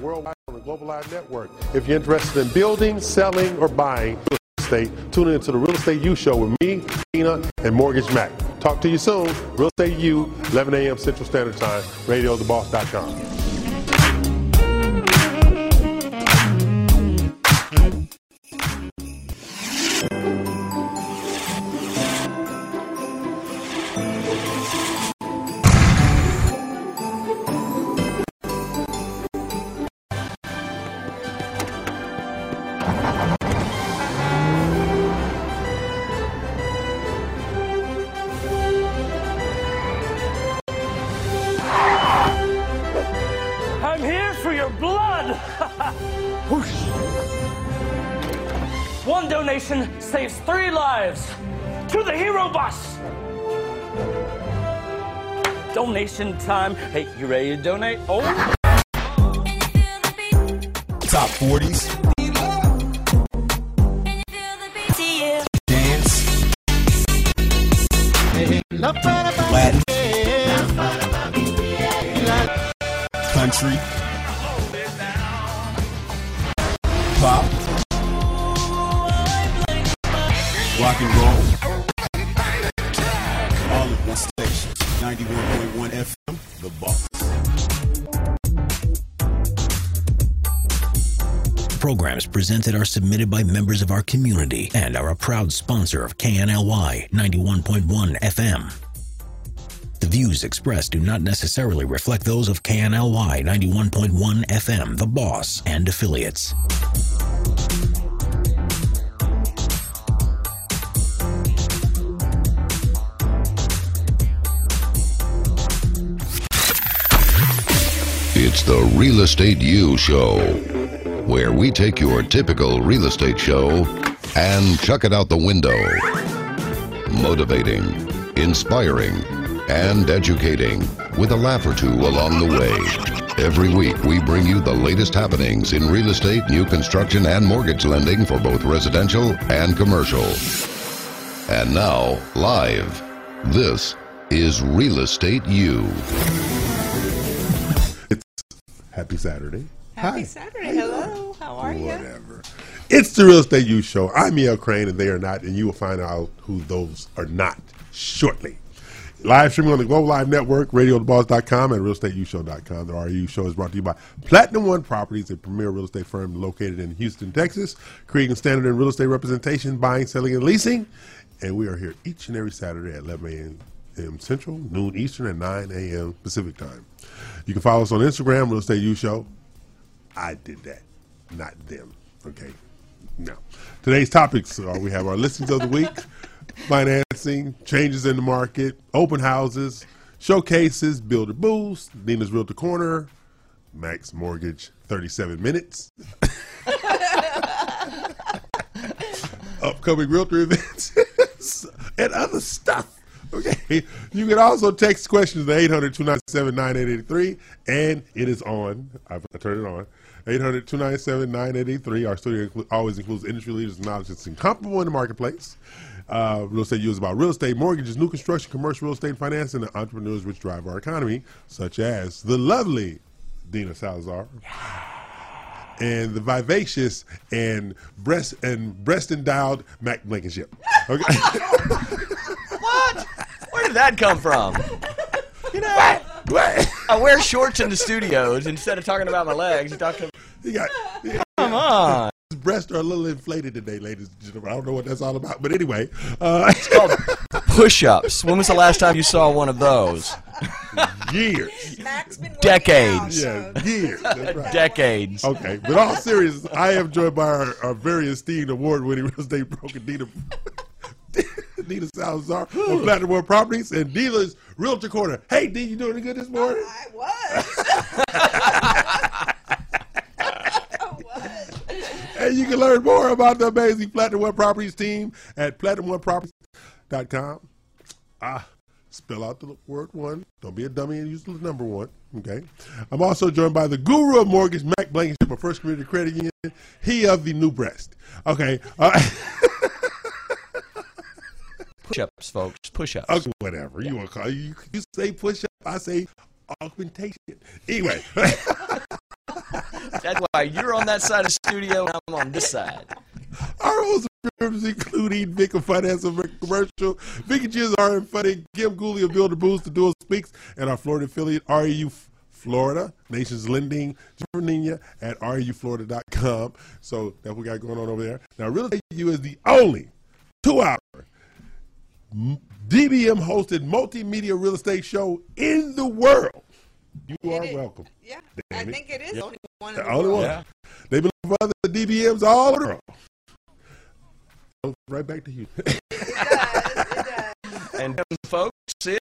worldwide on the Global Live Network. If you're interested in building, selling, or buying real estate, tune in to the Real Estate U Show with me, Dina, and Mortgage Mac. Talk to you soon. Real Estate U, 11 a.m. Central Standard Time, radiotheboss.com. Time. Hey, you ready to donate? Oh. Top 40s. Programs presented are submitted by members of our community and are a proud sponsor of KNLY 91.1 FM. The views expressed do not necessarily reflect those of KNLY 91.1 FM, The Boss, and affiliates. It's the Real Estate U Show, where we take your typical real estate show and chuck it out the window. Motivating, inspiring, and educating with a laugh or two along the way. Every week, we bring you the latest happenings in real estate, new construction, and mortgage lending for both residential and commercial. And now, live, this is Real Estate U. It's Happy Saturday. Happy Hi. Saturday. Hello. How are you? Whatever. It's the Real Estate U Show. I'm E.L. Craine, and they are not, and you will find out who those are not shortly. Live streaming on the Global Live Network, radiotheboss.com, and realestateu.show.com. The RU Show is brought to you by Platinum One Properties, a premier real estate firm located in Houston, Texas, creating standard in real estate representation, buying, selling, and leasing. And we are here each and every Saturday at 11 a.m. Central, noon Eastern, and 9 a.m. Pacific time. You can follow us on Instagram, Real Estate U Show. I did that, not them. Okay. No. Today's topics are we have our listings of the week, financing, changes in the market, open houses, showcases, builder boost, Dina's Realtor Corner, Max Mortgage 37 minutes. Upcoming realtor events and other stuff. Okay. You can also text questions to 800 297 9883, and it is on. I've I turned it on. 800 297 9883. Our studio inclu- always includes industry leaders and knowledge that's incomparable in the marketplace. Uh, real estate news about real estate, mortgages, new construction, commercial real estate, and finance, and the entrepreneurs which drive our economy, such as the lovely Dina Salazar and the vivacious and breast and breast endowed Mac Blankenship. Okay. What? Where did that come from? You know, I wear shorts in the studios instead of talking about my legs. You talking? You got, Come on. His breasts are a little inflated today, ladies and gentlemen. I don't know what that's all about, but anyway, uh, It's called push-ups. When was the last time you saw one of those? years. Mac's been Decades. out, Yeah, so- years. That's right. Decades. Okay, but all serious, I am joined by our, our very esteemed award-winning real estate broker, Dina, Dina Salazar of Platinum One Properties and Dealers Realtor Corner. Hey, D, you doing good this morning? I was. I was. And you can learn more about the amazing Platinum One Properties team at platinumoneproperties.com. Ah, spell out the word one. Don't be a dummy and use the number one. Okay. I'm also joined by the guru of mortgage, Mac Blankenship of First Community Credit Union. He of the new breast. Okay. Uh, Push-ups, folks. Push-ups. okay, whatever you want to call it. You, you say push up, I say augmentation. Anyway. That's why you're on that side of the studio and I'm on this side. Our host members including Vic of Finance and Commercial, Vicky Giz, R and Funny, Kim Gooley of Builder Boost, the Dual Speaks, and our Florida affiliate, REU Florida, Nations Lending, Virginia at reuflorida.com. So that's what we got going on over there. Now, Real Estate U is the only two hour DBM hosted multimedia real estate show in the world. You are It is- welcome. Yeah, I it. think it is the only one. The the only world. one. Yeah. They've been looking for other DBMs all over the world. Right back to you. It does. It does. And them folks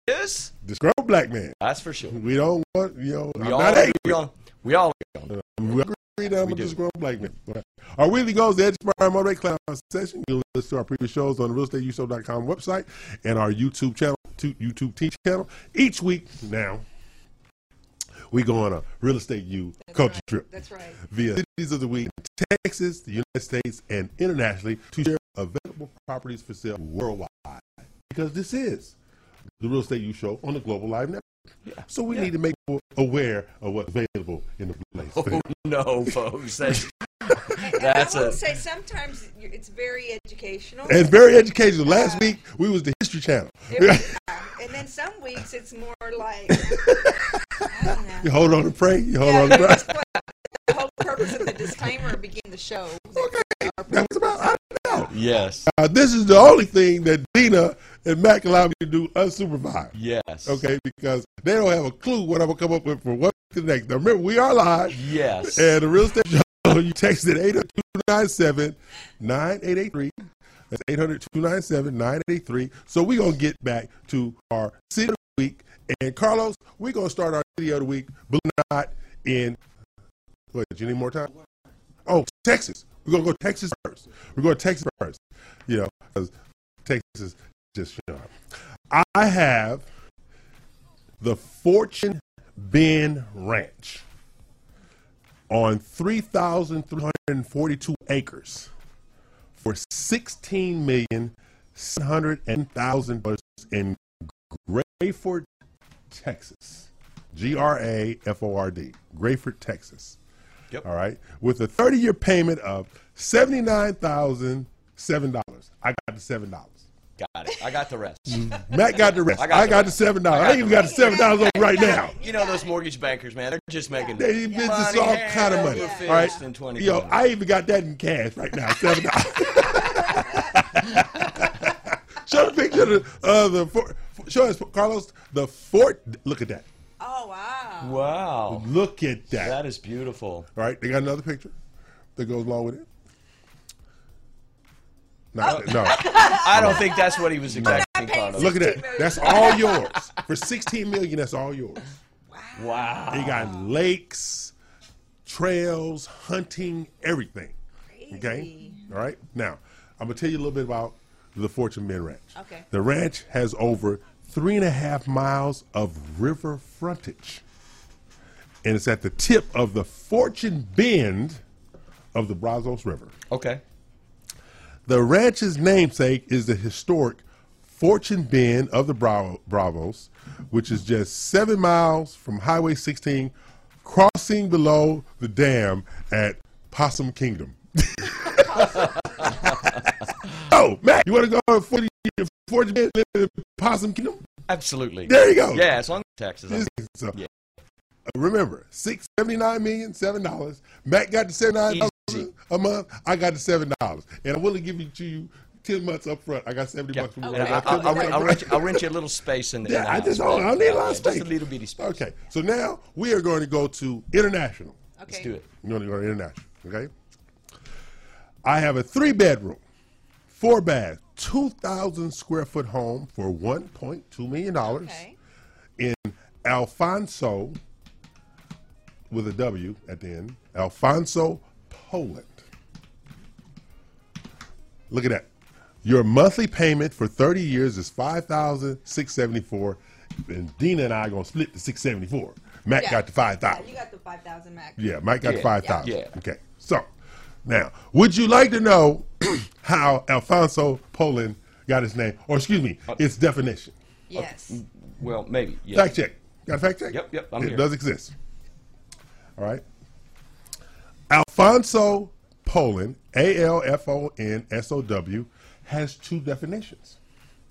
is Disgruntled black man. that's for sure. We don't want, you know, We I'm all not agree angry. on we all agree on. We agree that I'm We a do. disgruntled black man. All right. Our weekly goals, the Edge Prime Motor Cloud session. You'll listen to our previous shows on the realestateushow.com website and our YouTube channel, YouTube Teach channel. Each week now, we go on a real estate U culture right. trip That's right. via cities of the week Texas, the United States, and internationally to share available properties for sale worldwide. Because this is the Real Estate U Show on the Global Live Network. So we need to make people aware of what's available in the place. Oh no, folks. That's And That's I will a- say sometimes it's very educational. It's very educational. Last week we was the History Channel. It was- and then some weeks it's more like I don't know. You hold on to pray. You hold Yeah, on to pray. that's what the whole purpose of the disclaimer of beginning the show. Okay, that's about. I know. yes. Uh, this is the only thing that Dina and Mac allowed me to do unsupervised. Yes. Okay, because they don't have a clue what I'm gonna come up with for what the next. Now remember, we are live, Yes. and the real estate show. You texted it 800 9883 That's 800 297 9883 So we're gonna get back to our city of the week, and Carlos, we're gonna start our city of the week. Believe it or not, in what? Do you need more time? Oh, Texas. We're gonna go Texas first. We're going to Texas first. You know, because Texas just you. I have the Fortune Bend Ranch on 3,342 acres for sixteen million seven hundred and thousand dollars in Graford, Texas. G R A F O R D. Graford, Texas. Yep. All right. With a 30 year payment of $79,007. I got the $7. Got it. I got the rest. Matt got the rest. I got, I got the the $7. I, ain't even got the $7 over right now. You know those mortgage bankers, man. They're just making They business money all hand kind of money. over All fist right. in 2020. Yo, I even got that in cash right now. Seven dollars. show the picture of the, uh, the fort, show us Carlos the fort. Look at that. Oh wow. wow. Look at that. That is beautiful. All right, they got another picture that goes along with it. No, oh. no. I don't think that's what he was expecting, Carlos. Look at that. That's all yours for sixteen million. That's all yours. Wow. They got lakes, trails, hunting, everything. Crazy. Okay. All right. Now, I'm gonna tell you a little bit about the Fortune Bend Ranch. Okay. The ranch has over three and a half miles of river frontage, and it's at the tip of the Fortune Bend of the Brazos River. Okay. The ranch's namesake is the historic Fortune Bend of the Bravo, Bravos, which is just seven miles from Highway 16, crossing below the dam at Possum Kingdom. oh, Matt, you want to go to Fortune, Fortune Bend, live in Possum Kingdom? Absolutely. There you go. Yeah, as long as. I'm- So, Yeah. uh, remember, six seventy nine million, seven dollars. Matt got the seventy nine dollars a month. I got the seven dollars, and I'm willing to give it to you ten months up front. I got seventy Yeah. bucks from you. And I got I'll, I'll, rent- I'll, rent you, I'll rent you a little space in the in Yeah, the I just don't. I need a lot of Just space. a little bitty space. Okay, so now we are going to go to international. Okay. Let's do it. We're going to go to international. Okay. I have a three bedroom, four bath, two thousand square foot home for one point two million dollars Okay. in Alfonso, with a W at the end, Alfonso, Poland. Look at that. Your monthly payment for 30 years is 5674 and Dina and I are going to split the 674 Matt Yeah. got the 5000 Yeah, you got the five thousand max. yeah, Mike got Yeah, 5,000. yeah. Okay. So, now, would you like to know how Alfonso Poland got his name? Or, excuse me, uh, its definition? Yes. Uh, well, maybe. Yeah. Fact check. Got a fact check? Yep, yep, I'm it here. does exist. All right. Alfonso Poland, A L F O N S O W, has two definitions.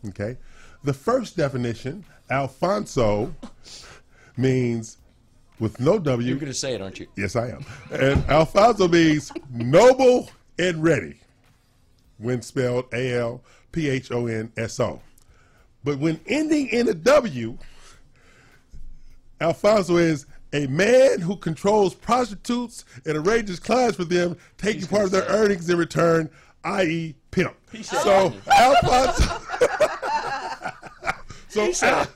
Okay. The first definition, Alfonso, means with no W. You're going to say it, aren't you? Yes, I am. And Alfonso means noble and ready when spelled A L P H O N S O. But when ending in a W, Alfonso is a man who controls prostitutes and arranges clients for them, taking part of their earnings in return, i.e., pimp. said So Alfonso. so Al-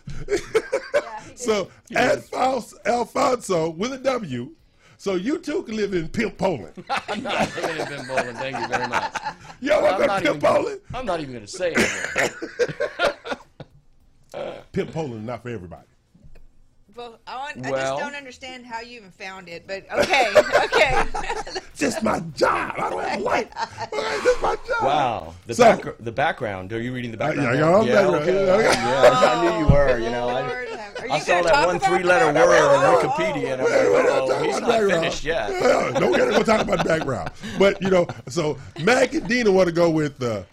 so Alfonso, Alfonso with a W. So you too can live in Pimp Poland. I'm not living in Pimp Poland. Thank you very much. Yo, I'm I'm not, not even, Pimp Poland. I'm not even going to say it. Pimp Poland, not for everybody. Well, I, want, I just don't understand how you even found it, but okay, okay. Just my job. I don't have a life. Okay, Just my job. Wow. The, So- back, the background. Are you reading the background? I now? yeah, background. okay. Yeah, okay. Yeah, I knew you were. You know, Lord I, have- Are I saw that one three-letter word on? Oh, oh, oh. Wikipedia, and I'm Wait, wait, like, oh, he's not background. finished yet. Yeah, don't get to go talk about the background. But you know, so Mac and Dina want to go with the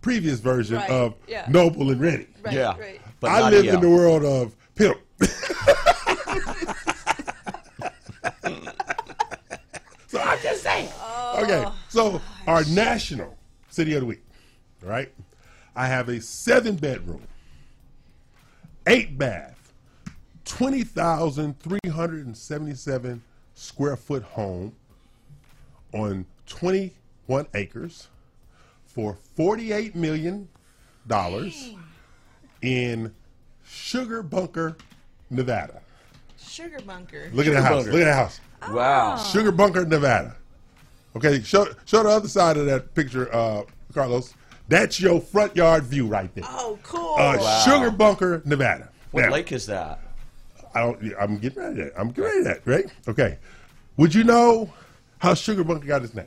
previous version Right, of yeah. Noble and Ready. Right, Yeah. right. But I not live in the world of pimp. so I'm just saying. Oh, okay, so our national city of the week, right? I have a seven bedroom, eight bath, 20,377 square foot home on 21 acres for $48 million in Sugar Bunker, Nevada. Sugar bunker. Look at the house. Bunker. Look at the house. Wow. Sugar Bunker, Nevada. Okay, show show the other side of that picture, uh, Carlos. That's your front yard view right there. Oh, cool. Uh, Sugar Bunker, Nevada. What Now, lake is that? I don't, I'm getting ready to that. I'm getting ready to that, right? Okay. Would you know how Sugar Bunker got its name?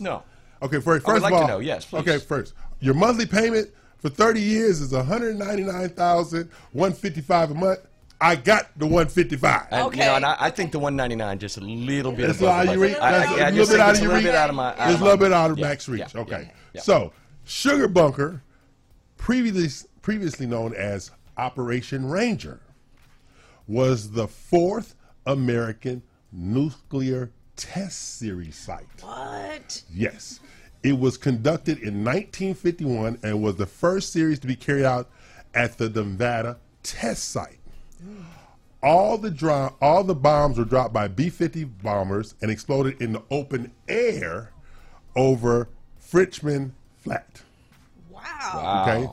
No. Okay, first, I would first like of to all, know, yes, please. Okay, first, your monthly payment for 30 years is 199,155 a month. I got the 155. And, Okay. You know, and I, I think the 199 just a little bit. That's above all the you reach. That's I- a I little just bit think out it's of a your little reach. bit out of my. out It's a of little my- bit out of yeah, max reach. yeah, okay. yeah, yeah. So, Sugar Bunker, previously previously known as Operation Ranger, was the fourth American nuclear test series site. what? Yes. It was conducted in 1951 and was the first series to be carried out at the Nevada test site. All the dro- all the bombs were dropped by B-50 bombers and exploded in the open air over Frenchman Flat. Wow. Wow. Okay.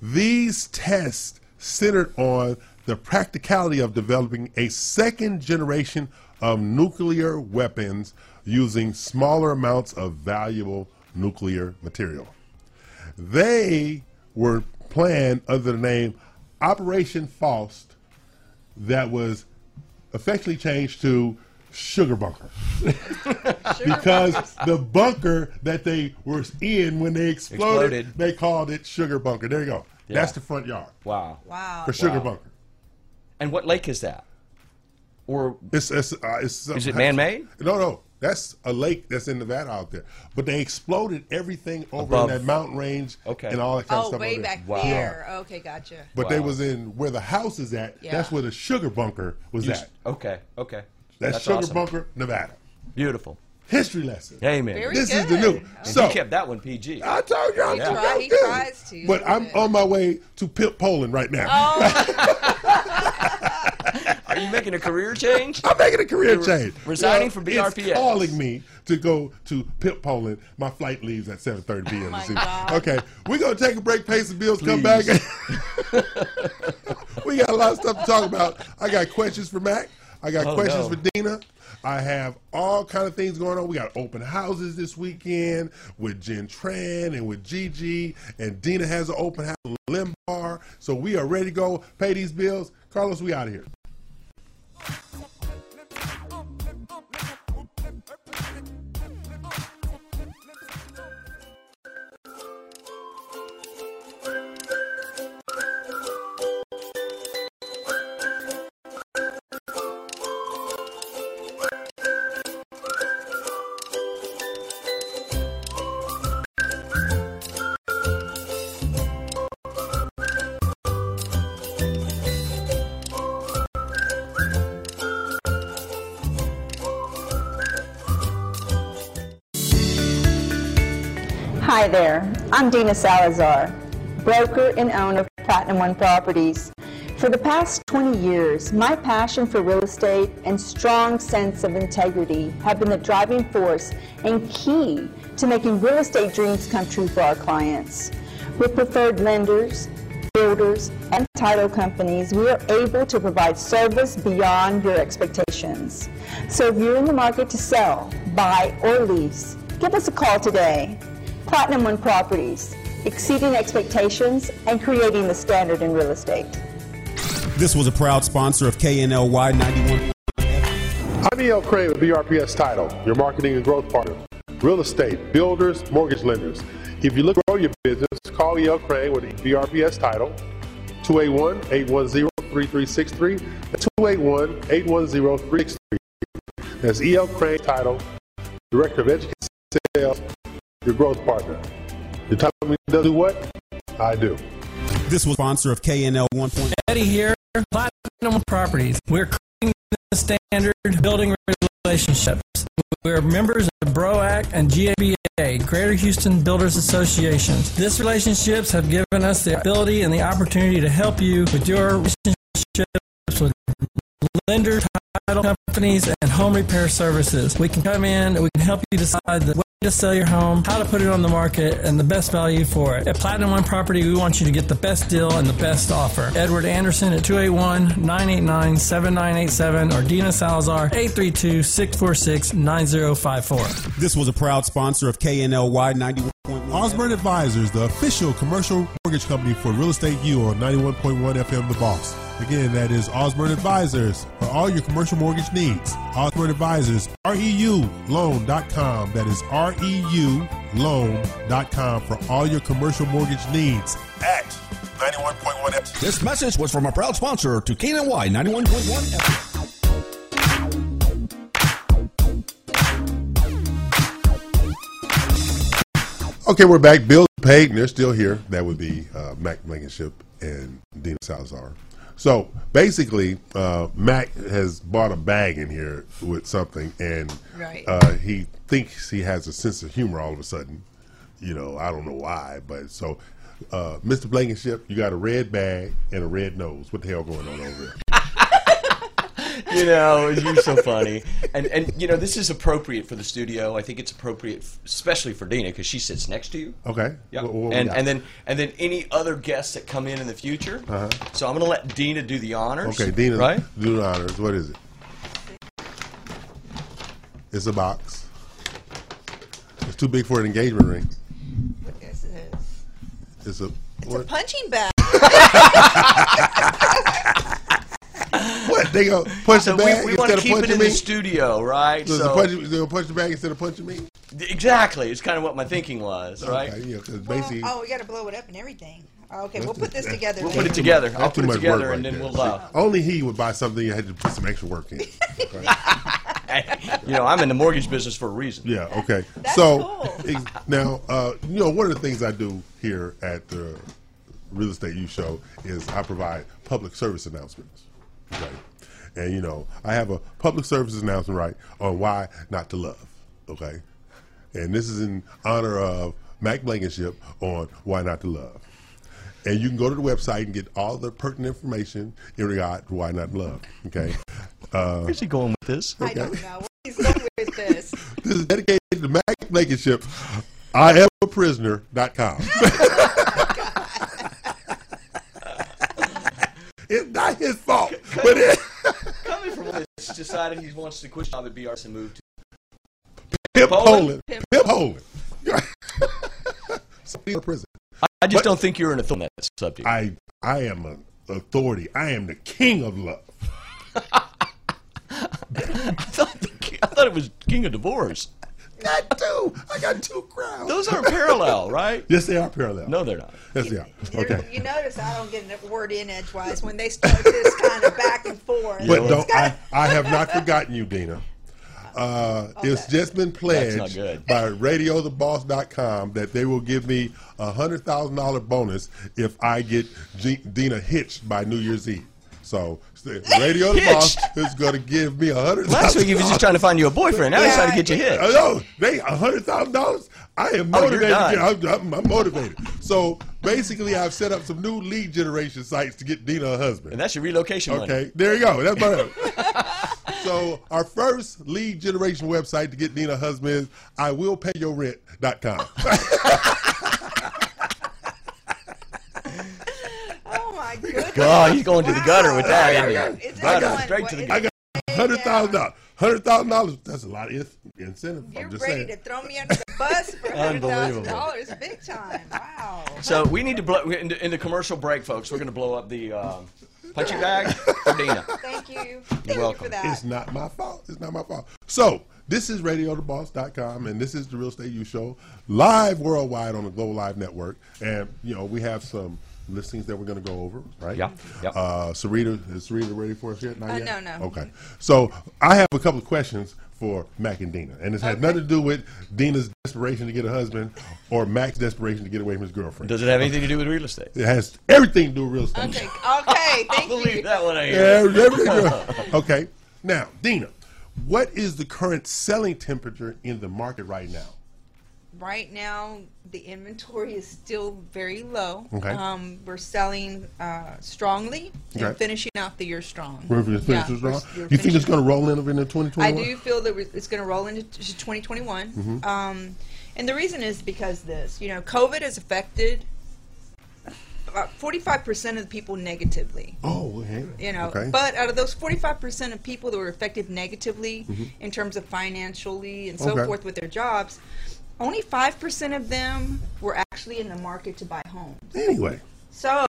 These tests centered on the practicality of developing a second generation of nuclear weapons using smaller amounts of valuable nuclear material. They were planned under the name Operation Faust, that was affectionately changed to Sugar Bunker because the bunker that they were in when they exploded, Exploded. they called it Sugar Bunker. There you go. Yeah. That's the front yard Wow. Wow. for Sugar Wow. Bunker. And what lake is that? Or It's, it's, uh, it's Is it man-made? No, no. That's a lake that's in Nevada out there. But they exploded everything over Above. in that mountain range Okay. and all that kind of Oh, stuff. way over there. back Wow. there. Okay, gotcha. But they was in where the house is at. Yeah. That's where the Sugar Bunker was you- at. okay, okay. That's, Sugar awesome. Bunker, Nevada. Beautiful. History lesson. Amen. Very this is the new. And So he kept that one PG. I told you, I'm He try- he tries to. But I'm on my way to Pimp Poland right now. Oh. Are you making a career change? I'm making a career You're change. resigning from It's BRPS. calling me to go to Pimp Poland. My flight leaves at 7:30 p.m. Oh my this evening. God. Okay, we're gonna take a break, pay some bills, come back. we got a lot of stuff to talk about. I got questions for Mac. I got Oh, questions no. for Dina. I have all kind of things going on. We got open houses this weekend with Jen Tran and with Gigi, and Dina has an open house in Limbar. So we are ready to go pay these bills. Carlos, we out of here. September. Hi there, I'm Dina Salazar, broker and owner of Platinum One Properties. For the past 20 years, my passion for real estate and strong sense of integrity have been the driving force and key to making real estate dreams come true for our clients. With preferred lenders, builders, and title companies, we are able to provide service beyond your expectations. So if you're in the market to sell, buy, or lease, give us a call today. Platinum One Properties, exceeding expectations and creating the standard in real estate. This was a proud sponsor of KNLY 91. I'm E.L. Craine with BRPS Title, your marketing and growth partner. Real estate, builders, mortgage lenders. If you look to grow your business, call E.L. Craine with BRPS Title, 281-810-3363. 281-810-3363. That's E.L. Craine Title, Director of Education Sales, your growth partner. You tell me to do what? I do. This was sponsor of KNL 1. Eddie here, Platinum Properties. We're creating the standard building relationships. We're members of the BROAC and GABA, Greater Houston Builders Associations. These relationships have given us the ability and the opportunity to help you with your relationships with lender, title companies, and home repair services. We can come in, and we can help you decide the way to sell your home, how to put it on the market, and the best value for it. At Platinum One Property, we want you to get the best deal and the best offer. Edward Anderson at 281-989-7987 or Dina Salazar 832-646-9054. This was a proud sponsor of KNLY 91. Osborne Advisors, the official commercial mortgage company for Real Estate you on 91.1 FM The Boss. Again, that is Osborne Advisors for all your commercial mortgage needs. Osborne Advisors, REULoan.com. That is REULoan.com for all your commercial mortgage needs at 91.1 FM. This message was from a proud sponsor to KNY 91.1 FM. Okay, we're back. Bill Payton, they're still here. That would be uh, Mac Blankenship and Dina Salazar. So basically, uh, Mac has bought a bag in here with something, and Right. uh, he thinks he has a sense of humor all of a sudden. You know, I don't know why, but so, uh, Mr. Blankenship, you got a red bag and a red nose. What the hell going on over there? You know, you're so funny. And and you know, this is appropriate for the studio. I think it's appropriate, f- especially for Dina, because she sits next to you. Okay. Yeah. What- what we and got? and then and then any other guests that come in in the future. Uh-huh. So I'm going to let Dina do the honors. Okay, Dina, Right. do the honors. What is it? It's a box. It's too big for an engagement ring. This is It's a it's what? a punching bag. what? They go punch So the we, bag we want instead to of keep it in me. the studio, right? Does so the punch, they gonna punch the bag instead of punching me? exactly, it's kind of what my thinking was, right? Okay, yeah, because Well, oh, we got to blow it up and everything. Okay, we'll put this together. We'll put it together. that's I'll too put it much together, work and right then there. we'll. Uh, only he would buy something you had to put some extra work in. You know, I'm in the mortgage business for a reason. Yeah. Okay. That's so cool. now, uh, you know, one of the things I do here at the Real Estate You Show is I provide public service announcements. Okay. And you know, I have a public service announcement right on why not to love. Okay. And this is in honor of Mac Blankenship on why not to love. And you can go to the website and get all the pertinent information in regard to why not love. Okay. Uh, Where's he going with this? I don't know. Where he's going with this. This is dedicated to Mac Blankenship. I am a prisoner.com. it's not his fault, but it, Coming from one that's decided he wants to quit job at BRS and move to. Pimp Poland? Poland. Pimp Poland. Somebody in prison. I just But- don't think you're an authority on that subject. I I am an authority. I am the king of love. I thought the, I thought it was King of Divorce. Got two. I got two crowns. Those aren't parallel, right? Yes, they are parallel. No, they're not. Yes, they are. You- Okay. You notice I don't get a word in edgewise when they start this kind of back and forth. But It's don't I, I have not forgotten you, Dina. Uh, It's just been pledged not good. by RadioTheBoss.com that they will give me a hundred thousand dollar bonus if I get G- Dina hitched by New Year's Eve. So the Radio the Boss is going to give me a hundred. Last week he was just trying to find you a boyfriend. Now he's trying to get you hit. Oh, they a hundred thousand dollars. I am Oh, motivated. done. I'm, I'm, I'm motivated. So basically, I've set up some new lead generation sites to get Dina a husband. And that's your relocation money. Okay, there you go. That's my. so our first lead generation website to get Dina a husband is I will pay your rent.com. Oh my goodness. God, he's going to the gutter with that, isn't he? Is Gutter, that straight one- to the gutter. I got hundred thousand dollars. Hundred thousand dollars. That's a lot of incentive. You're I'm just ready saying. to throw me under the bus for hundred thousand dollars, big time. Wow. So we need to blow in the, in the commercial break, folks. We're going to blow up the um, punching bag for Dina. Thank you. Thank you welcome. for that. It's not my fault. It's not my fault. So, this is RadioTheBoss.com, and this is the Real Estate You Show, live worldwide on the Global Live Network. And, you know, we have some listings that we're going to go over, right? Yeah, yeah. Uh, Sarita, is Sarita ready for us yet? Not Uh, yet? no, no. Okay. So, I have a couple of questions for Mac and Dina. And it's has nothing to do with Dina's desperation to get a husband or Mac's desperation to get away from his girlfriend. Does it have anything to do with real estate? It has everything to do with real estate. Okay. Okay. Thank Believe you. that one I Yeah, hear. okay. Now, Dina, what is the current selling temperature in the market right now? Right now, the inventory is still very low. Okay. Um, we're selling uh, strongly and Okay. finishing out the year strong. We're gonna Yeah, this we're- we're You think it's going to roll in into 2021? I do feel that it's going to roll into 2021. Mm-hmm. Um, and the reason is because this, you know, COVID has affected about 45% of the people negatively. Oh, okay. You know, Okay. but out of those 45% of people that were affected negatively in terms of financially and so Mm-hmm. Okay. forth with their jobs, only 5% of them were actually in the market to buy homes. Anyway, So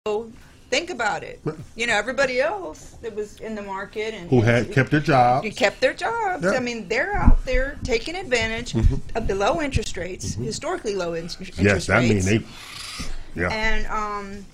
think about it. You know, everybody else that was in the market and who had kept their jobs, you kept their jobs. Yeah. I mean, they're out there taking advantage of the low interest rates, historically low in- interest Mm-hmm. Yes, I mean they. Yeah. and um,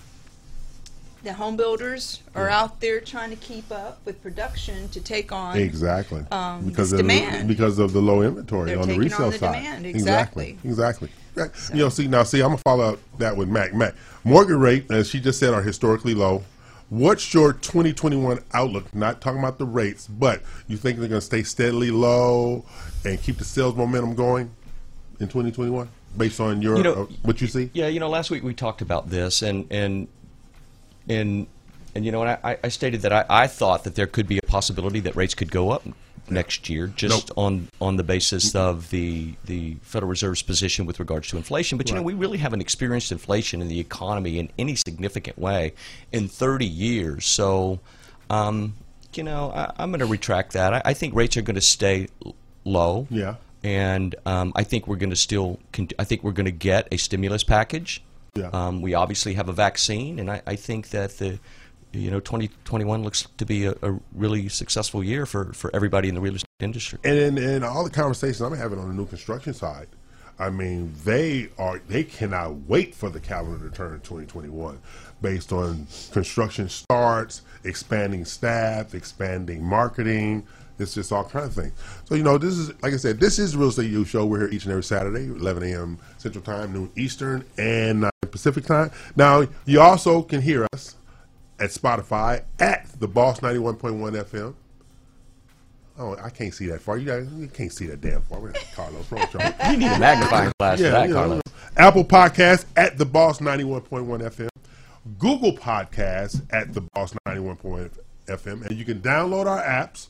the home builders are out there trying to keep up with production to take on. Exactly. um, because this of demand. The, because of the low inventory They're on the resale on the side. demand, Exactly. exactly. Exactly. Right. You know, see now, see, I'm gonna follow up that with Mac. Mac, mortgage rate, as she just said, are historically low. What's your 2021 outlook? Not talking about the rates, but you think they're gonna stay steadily low and keep the sales momentum going in 2021, based on your You know, uh, what you see? Yeah, you know, last week we talked about this, and and and and you know, and I, I stated that I, I thought that there could be a possibility that rates could go up next year, just Nope. on on the basis of the the Federal Reserve's position with regards to inflation. But you know, we really haven't experienced inflation in the economy in any significant way in 30 years. So, um, you know, I, I'm going to retract that. I, I think rates are going to stay low Yeah. and um, I think we're going to still. I think we're going to get a stimulus package. Yeah. Um, we obviously have a vaccine, and I, I think that the, you know, 2021 looks to be a, a really successful year for, for everybody in the real estate industry. And in, in all the conversations I'm having on the new construction side, I mean, they are they cannot wait for the calendar to turn in 2021, based on construction starts, expanding staff, expanding marketing. It's just all kind of things. So you know, this is like I said, this is Real Estate You Show. We're here each and every Saturday, 11 a.m. Central Time, noon Eastern, and 9 Pacific Time. Now you also can hear us at Spotify at the Boss 91.1 FM. Oh, I can't see that far. You guys, you can't see that damn far. We're Carlos Roach. You need a magnifying glass for that, you know, Carlos. Apple Podcast at the Boss 91.1 FM. Google Podcast at the Boss 91.1 FM. And you can download our apps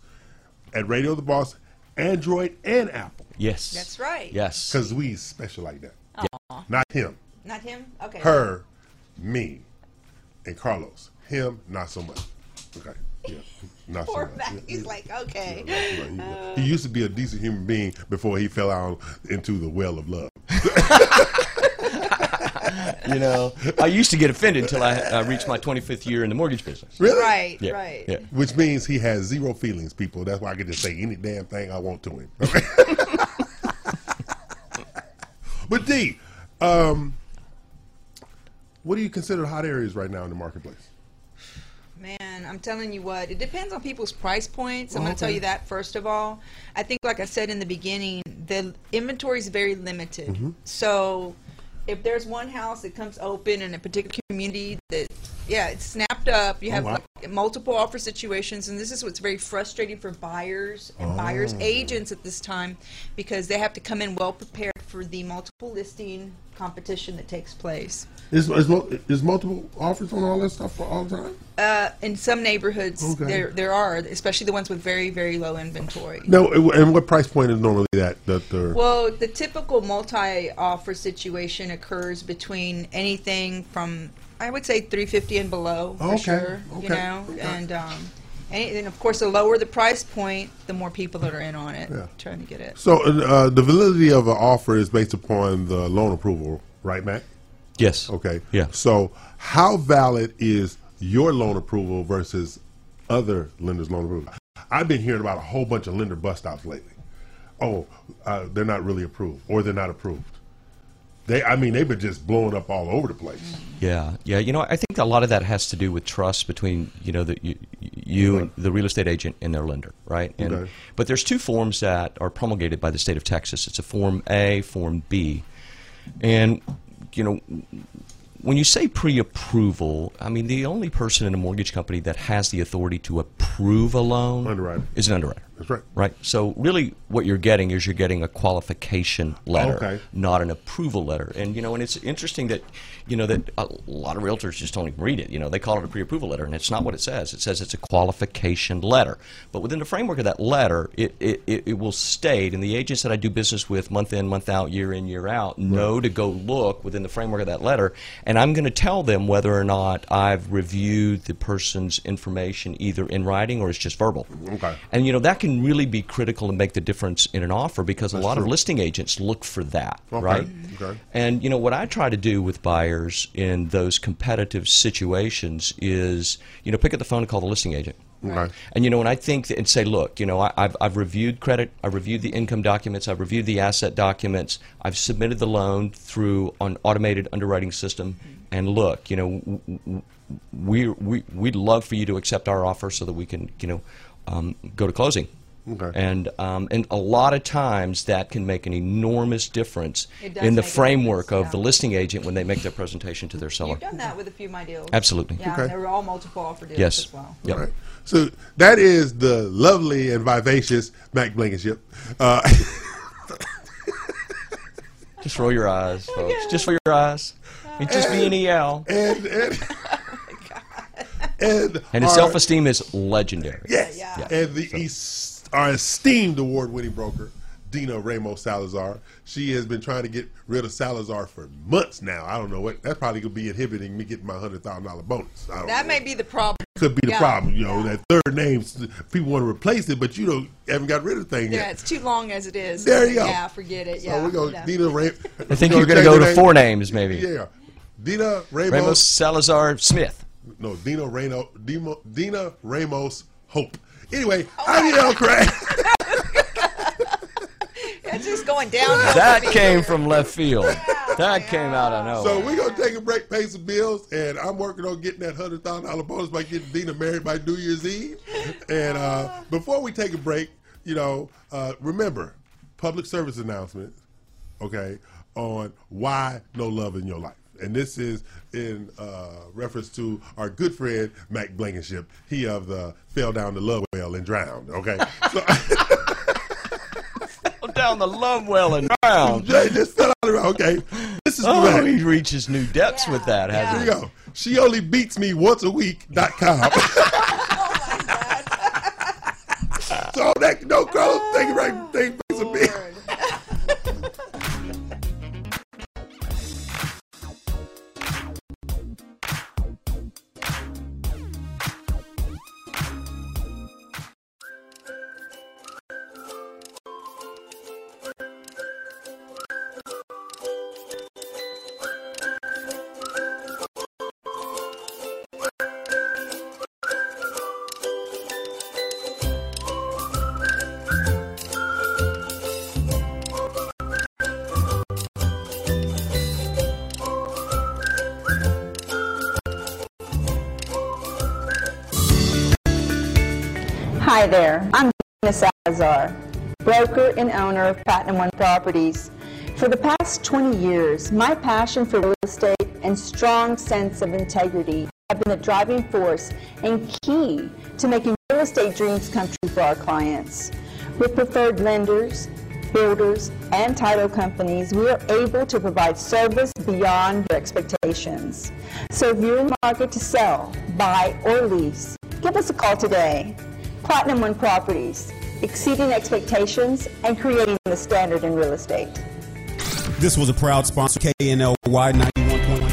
at Radio the Boss, Android, and Apple. Yes. That's right. Yes. Because we special like that. Not him. Not him. Okay. Her, me, and Carlos. Him, not so much. Okay. Yeah. Not Poor so much. Yeah, He's yeah. like, okay. Right, he, uh. he used to be a decent human being before he fell out into the well of love. you know, I used to get offended until I uh, reached my 25th year in the mortgage business. Really? Right. Yeah. Right. Yeah. Which means he has zero feelings, people. That's why I can just say any damn thing I want to him. but D, um, what do you consider hot areas right now in the marketplace? Man, I'm telling you what, it depends on people's price points. I'm going to tell you that first of all. I think, like I said in the beginning, the inventory is very limited. Mm-hmm. So if there's one house that comes open in a particular community that, yeah, it's snapped up, you Oh, have wow. like multiple offer situations, and this is what's very frustrating for buyers and oh. buyers Oh. agents at this time because they have to come in well prepared for the multiple listing competition that takes place. Is, is, is multiple offers on all that stuff for all the time? Uh, in some neighborhoods, Okay. there there are, especially the ones with very very low inventory. No, and what price point is normally that? That the Well, the typical multi-offer situation occurs between anything from I would say 350 and below for Okay, sure. okay, You know, okay. and um, and, and of course, the lower the price point, the more people that are in on it Yeah. trying to get it. so uh, the validity of an offer is based upon the loan approval, right, Matt? Yes. Okay. Yeah. So how valid is your loan approval versus other lenders' loan approval? I've been hearing about a whole bunch of lender bust outs lately. Oh, uh, they're not really approved, or they're not approved. They, I mean, they've been just blowing up all over the place. Yeah, yeah. You know, I think a lot of that has to do with trust between you know the you, you and the real estate agent and their lender, right? And, Okay. But there's two forms that are promulgated by the state of Texas. It's a Form A, Form B, and you know. When you say pre-approval, I mean the only person in a mortgage company that has the authority to approve a loan Underwriter. is an underwriter. That's right. Right. So really, what you're getting is you're getting a qualification letter, Okay. not an approval letter. And you know, and it's interesting that you know that a lot of realtors just don't even read it. You know, they call it a pre-approval letter, and it's not what it says. It says it's a qualification letter. But within the framework of that letter, it it, it, it will state, and the agents that I do business with, month in, month out, year in, year out, know to go look within the framework of that letter, and I'm going to tell them whether or not I've reviewed the person's information either in writing or it's just verbal. Okay. And you know that can really be critical and make the difference in an offer because a lot of listing agents look for that, Okay, right? okay. And you know what I try to do with buyers in those competitive situations is you know pick up the phone and call the listing agent. Okay. And you know, and I think that, and say, look, you know, I, I've I've reviewed credit, I've reviewed the income documents, I've reviewed the asset documents, I've submitted the loan through an automated underwriting system, and look, you know, w- w- we we we'd love for you to accept our offer so that we can, you know, um, go to closing. Okay. And um, and a lot of times that can make an enormous difference in the framework difference, of the listing agent when they make their presentation to their seller. You've done that with a few of my deals. Absolutely. Yeah, Okay. they were all multiple offer deals Yes. as well. Yep. All right. So that is the lovely and vivacious Mac Blankenship. Uh, Just roll your eyes, folks. Just roll your eyes. It's just E being EL. and and, and, And his self-esteem is legendary. Yes. Yeah. And the es- our esteemed award-winning broker, Dina Ramos Salazar. She has been trying to get rid of Salazar for months now. I don't know what. That's probably going to be inhibiting me getting my hundred thousand dollar bonus. I don't That know. may be the problem. could be the Yeah. problem. You know, that third name, people want to replace it, but you don't haven't got rid of the thing Yeah, yet. it's too long as it is. There you go. Yeah, forget it. So Yeah. we're going yeah. to Dina Ram- I think you're going to go to four names, maybe. Yeah. Dina Ramos. Ramos Salazar Smith. No, Dina Ramos. Dina, Dina Ramos Hope. Anyway, Oh I'm El Craig. It's just going down. That came from left field. That came out of nowhere. So we're gonna take a break, pay some bills, and I'm working on getting that hundred thousand dollar bonus by getting Dina married by New Year's Eve. And uh, before we take a break, you know, uh, remember public service announcement, okay, on why no love in your life. And this is in uh, reference to our good friend Mac Blankenship. He of the fell down the love well and drowned. Okay, so down the love well and drowned. just fell out Okay, this is Oh, Mac. he reaches new depths with that, Here hasn't he? go. She only beats me once a week. dot com. week.com. so that no girl thank you right thank you for me. Hi there, I'm Dina Salazar, broker and owner of Platinum One Properties. For the past 20 years, my passion for real estate and strong sense of integrity have been the driving force and key to making real estate dreams come true for our clients. With preferred lenders, builders, and title companies, we are able to provide service beyond your expectations. So if you're in the market to sell, buy, or lease, give us a call today. Platinum One Properties, exceeding expectations and creating the standard in real estate. This was a proud sponsor, KNLY 91.1.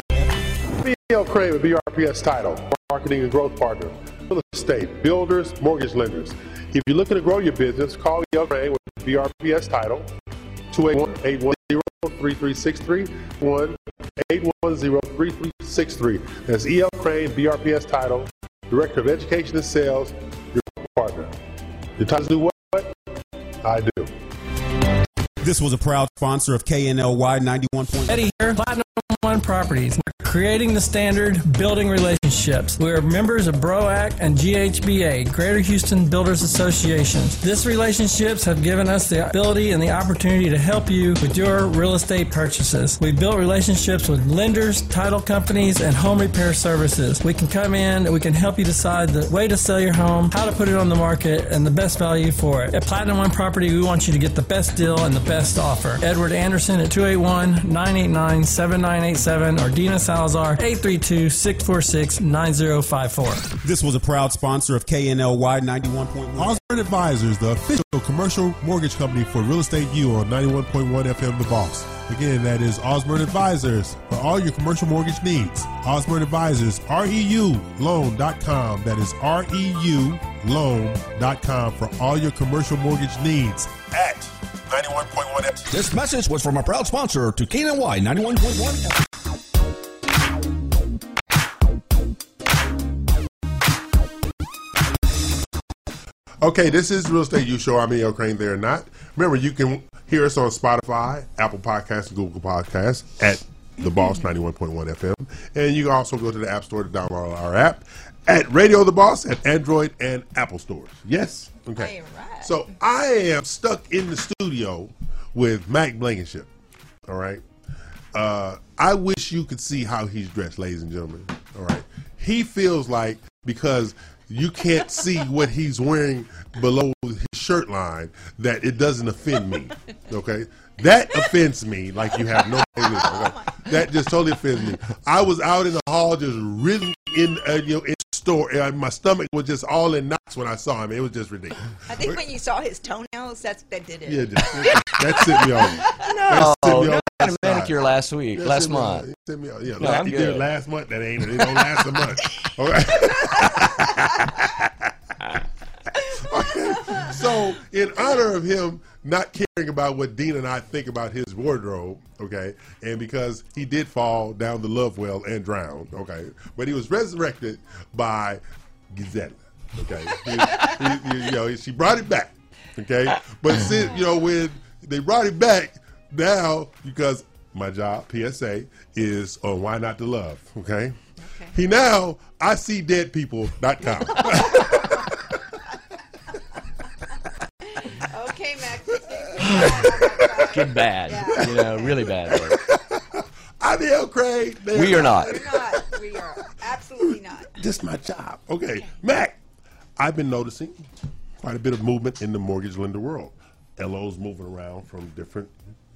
BL Craine with BRPS title, marketing and growth partner, real estate, builders, mortgage lenders. If you're looking to grow your business, call BL Craine with BRPS title, 281-810-3363, 1-810-3363. That's EL Craine, BRPS title, Director of Education and Sales, your partner. Your titles do what? I do. This was a proud sponsor of KNLY 91.1. Eddie here, Platinum One Properties. Creating the standard, building relationships. We're members of BROAC and GHBA, Greater Houston Builders Associations. These relationships have given us the ability and the opportunity to help you with your real estate purchases. We've built relationships with lenders, title companies, and home repair services. We can come in and we can help you decide the way to sell your home, how to put it on the market, and the best value for it. At Platinum One Property, we want you to get the best deal and the best offer. Edward Anderson at 281 989 7987 or Dina Salazar 832 646 9054. This was a proud sponsor of KNLY 91.1. Osborne Advisors, the official commercial mortgage company for Real Estate U on 91.1 FM The Boss. Again, that is Osborne Advisors for all your commercial mortgage needs. Osborne Advisors, REU REULoan.com. That is REU REULoan.com for all your commercial mortgage needs at 91.1 FM. This message was from a proud sponsor to KNLY 91.1. Okay, this is Real Estate U Show. I'm E.L. Craine there or not. Remember, you can hear us on Spotify, Apple Podcasts, and Google Podcasts at The Boss 91.1 FM. And you can also go to the App Store to download our app at Radio The Boss at Android and Apple stores. Yes? Okay. So I am stuck in the studio with Mac Blankenship. All right. Uh, I wish you could see how he's dressed, ladies and gentlemen. All right. He feels like because you can't see what he's wearing below his shirt line that it doesn't offend me. Okay. That offends me like you have no idea. Okay? That just totally offends me. I was out in the hall just really in uh, you know in store and my stomach was just all in knots when I saw him. It was just ridiculous. I think when you saw his toenails, that's that did it. Yeah, just, that set me off. No, That set me no, off I had a manicure last week, That last set me off. month. It set me off. Yeah, No, la- I'm did it good. last month. That ain't it. don't last a month. All right. so, in honor of him not caring about what Dean and I think about his wardrobe, okay, and because he did fall down the love well and drown, okay, but he was resurrected by Gisela, okay. He- he- he- you know, she brought it back, okay. But since you know when they brought it back, now because my job PSA is on Why Not to Love, okay. He now I see dead people.com. Okay, Mac. Get bad. You know, really bad. I'm L. Craine. They We are not. We're not. We are absolutely not. This is my job. Okay, Mac. I've been noticing quite a bit of movement in the mortgage lender world. LOs moving around from different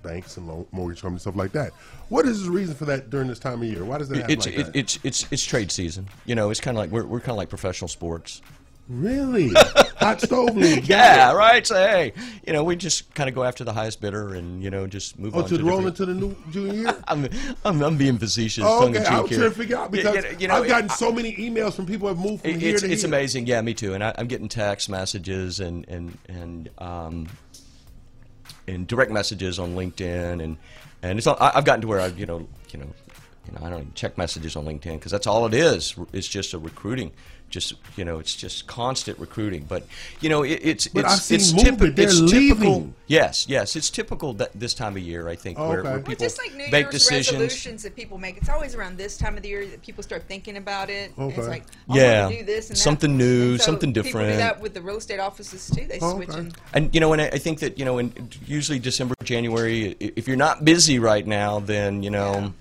banks and loan, mortgage companies, stuff like that. What is the reason for that during this time of year? Why does that happen It's like it, that? it's it's it's trade season. You know, it's kind of like we're we're kind of like professional sports. Really? Hot stove league. Yeah, right. So hey, you know, we just kind of go after the highest bidder and you know just move Oh, on to to roll into the new junior year? I'm, I'm I'm being facetious. Oh, okay, I was trying to figure out because you, you know, I've gotten I- so many emails from people who have moved from It- here it's, to it's here. amazing. Yeah, me too. And I, I'm getting text messages and and and um, and direct messages on LinkedIn and and it's all, I, I've gotten to where I've, you know you know you know I don't even check messages on LinkedIn because that's all it is. It's just a recruiting. Just you know, it's just constant recruiting. But you know, it, it's But it's I've seen it's, movement. typi- it's typical. Yes, yes, it's typical that this time of year. I think Oh, where, okay. where Well, Just like New make Year's decisions. resolutions that people make. It's always around this time of the year that people start thinking about it. And Okay. It's like, I Yeah. want to do this and that. Something new, And so something People do different. that with the real estate offices too. They Oh, switch okay. and And you know, and I I think that you know, in usually December, January, if you're not busy right now, then you know,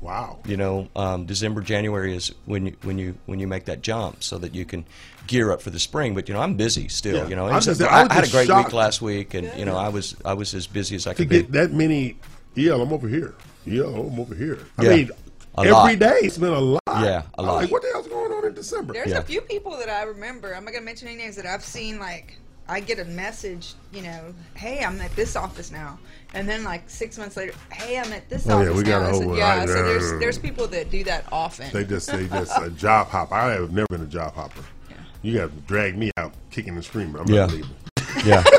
Wow. You know, um, December, January is when you when you when you make that jump, so that you can gear up for the spring. But you know, I'm busy still. Yeah. You know, I'm It's- just- I I, had a great shocked. week last week, and you know, I was I was as busy as I To could be. get that many, yeah, I'm over here. Yeah, I'm over here. I Yeah. mean, A every lot. day it's been a lot. Yeah, a I'm lot. Like, what the hell's going on in December? There's Yeah. a few people that I remember. I'm not gonna mention any names that I've seen. Like, I get a message, you know, hey, I'm at this office now, and then like six months later, hey, I'm at this Oh, yeah, we got now. a I whole- said, yeah, I- so there's there's people that do that often. They just they just a job hop. I have never been a job hopper. You got to drag me out kicking and screaming. I'm Yeah. not leaving. Yeah.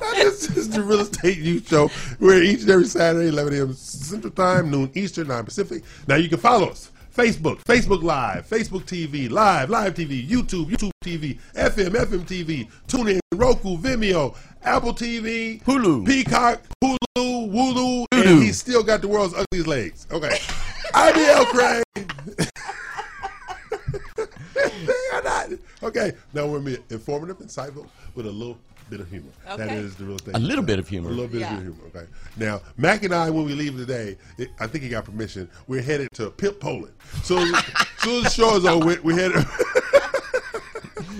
this is the Real Estate news Show. We're each and every Saturday, 11 a.m. Central Time, noon Eastern, 9 Pacific. Now you can follow us. Facebook, Facebook Live, Facebook TV, Live, Live TV, YouTube, YouTube TV, FM, FM TV, TuneIn, Roku, Vimeo, Apple TV, Hulu. Peacock, Hulu, Wulu, and he's still got the world's ugliest legs. Okay. IBL Craine. they are not. Okay. Now we're being informative, insightful, with a little bit of humor. That Okay. is the real thing. A little bit of humor. A little bit Yeah. of humor. Okay. Now Mac and I, when we leave today, it, I think he got permission. We're headed to Pip, Poland. So, soon as the show is over, with, we headed.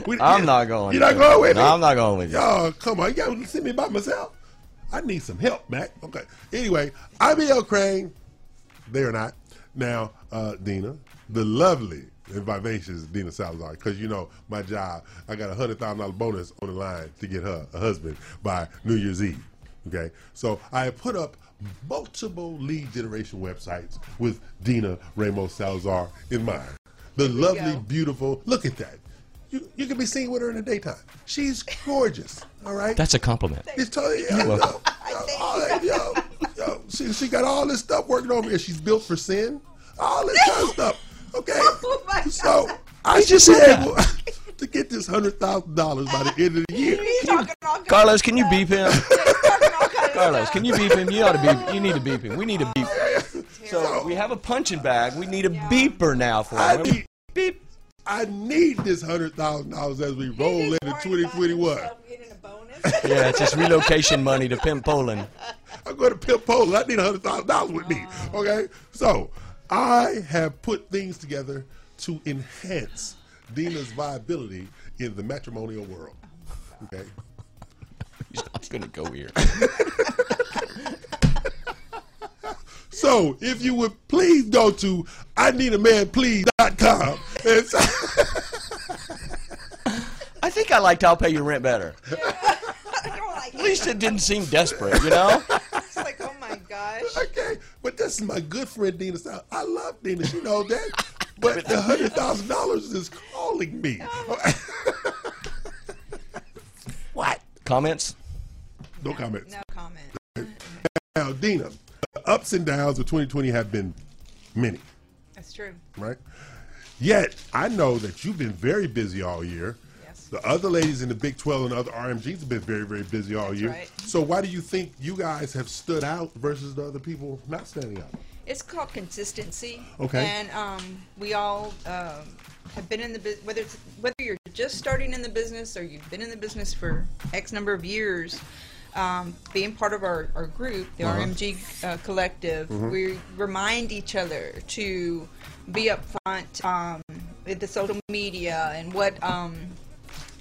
we, I'm not going. You're not going with no, me. I'm not going with you. Y'all, come on. You got to send me by myself. I need some help, Mac. Okay. Anyway, I'm E.L. Craine. They are not. Now, uh, Dina, the lovely and vivacious Dina Salazar, because you know my job, I got a hundred thousand dollar bonus on the line to get her a husband by New Year's Eve. Okay, so I put up multiple lead generation websites with Dina Ramos Salazar in mind. The lovely, beautiful. Look at that. You you can be seen with her in the daytime. She's gorgeous. All right. That's a compliment. It's totally, yeah, yo, yo, all that, yo, yo, she, she got all this stuff working over here. She's built for sin. All this kind of stuff. Okay. Oh my God. So I should be able to get this hundred thousand dollars by the end of the year. He's talking all kinds Carlos, can you beep him? He's talking all kinds of Carlos, can you beep him? You ought to beep. You need to beep him. We need a beep. So we have a punching bag. We need a beeper now for I him. Beep. I need this hundred thousand dollars as we roll into worried twenty about twenty one. himself getting a bonus. Yeah, it's just relocation money to Pimp Poland. I'm going to Pimp Poland. I need hundred thousand dollars with me. Okay, so I have put things together to enhance Dina's viability in the matrimonial world. Okay. He's not going to go here. So, if you would please go to I need a man please.com and I think I liked I'll pay your rent better. I don't like At least it didn't seem desperate, you know? It's like, oh my gosh. okay, but this is my good friend Dina. Sal- I love Dina. She knows that. But the hundred thousand dollars is calling me. What? Comments? No comments. No comment. Now, Dina, the ups and downs of 2020 have been many, That's true. right? Yet, I know that you've been very busy all year. Yes. The other ladies in the Big 12 and other RMGs have been very, very busy all year. right. So, why do you think you guys have stood out versus the other people not standing out? It's called consistency. Okay. And um, we all um, have been in the business, whether it's whether you're just starting in the business or you've been in the business for X number of years. Um, being part of our, our group, the Uh-huh. RMG uh, Collective, Mm-hmm. we remind each other to be upfront um, with the social media and what um,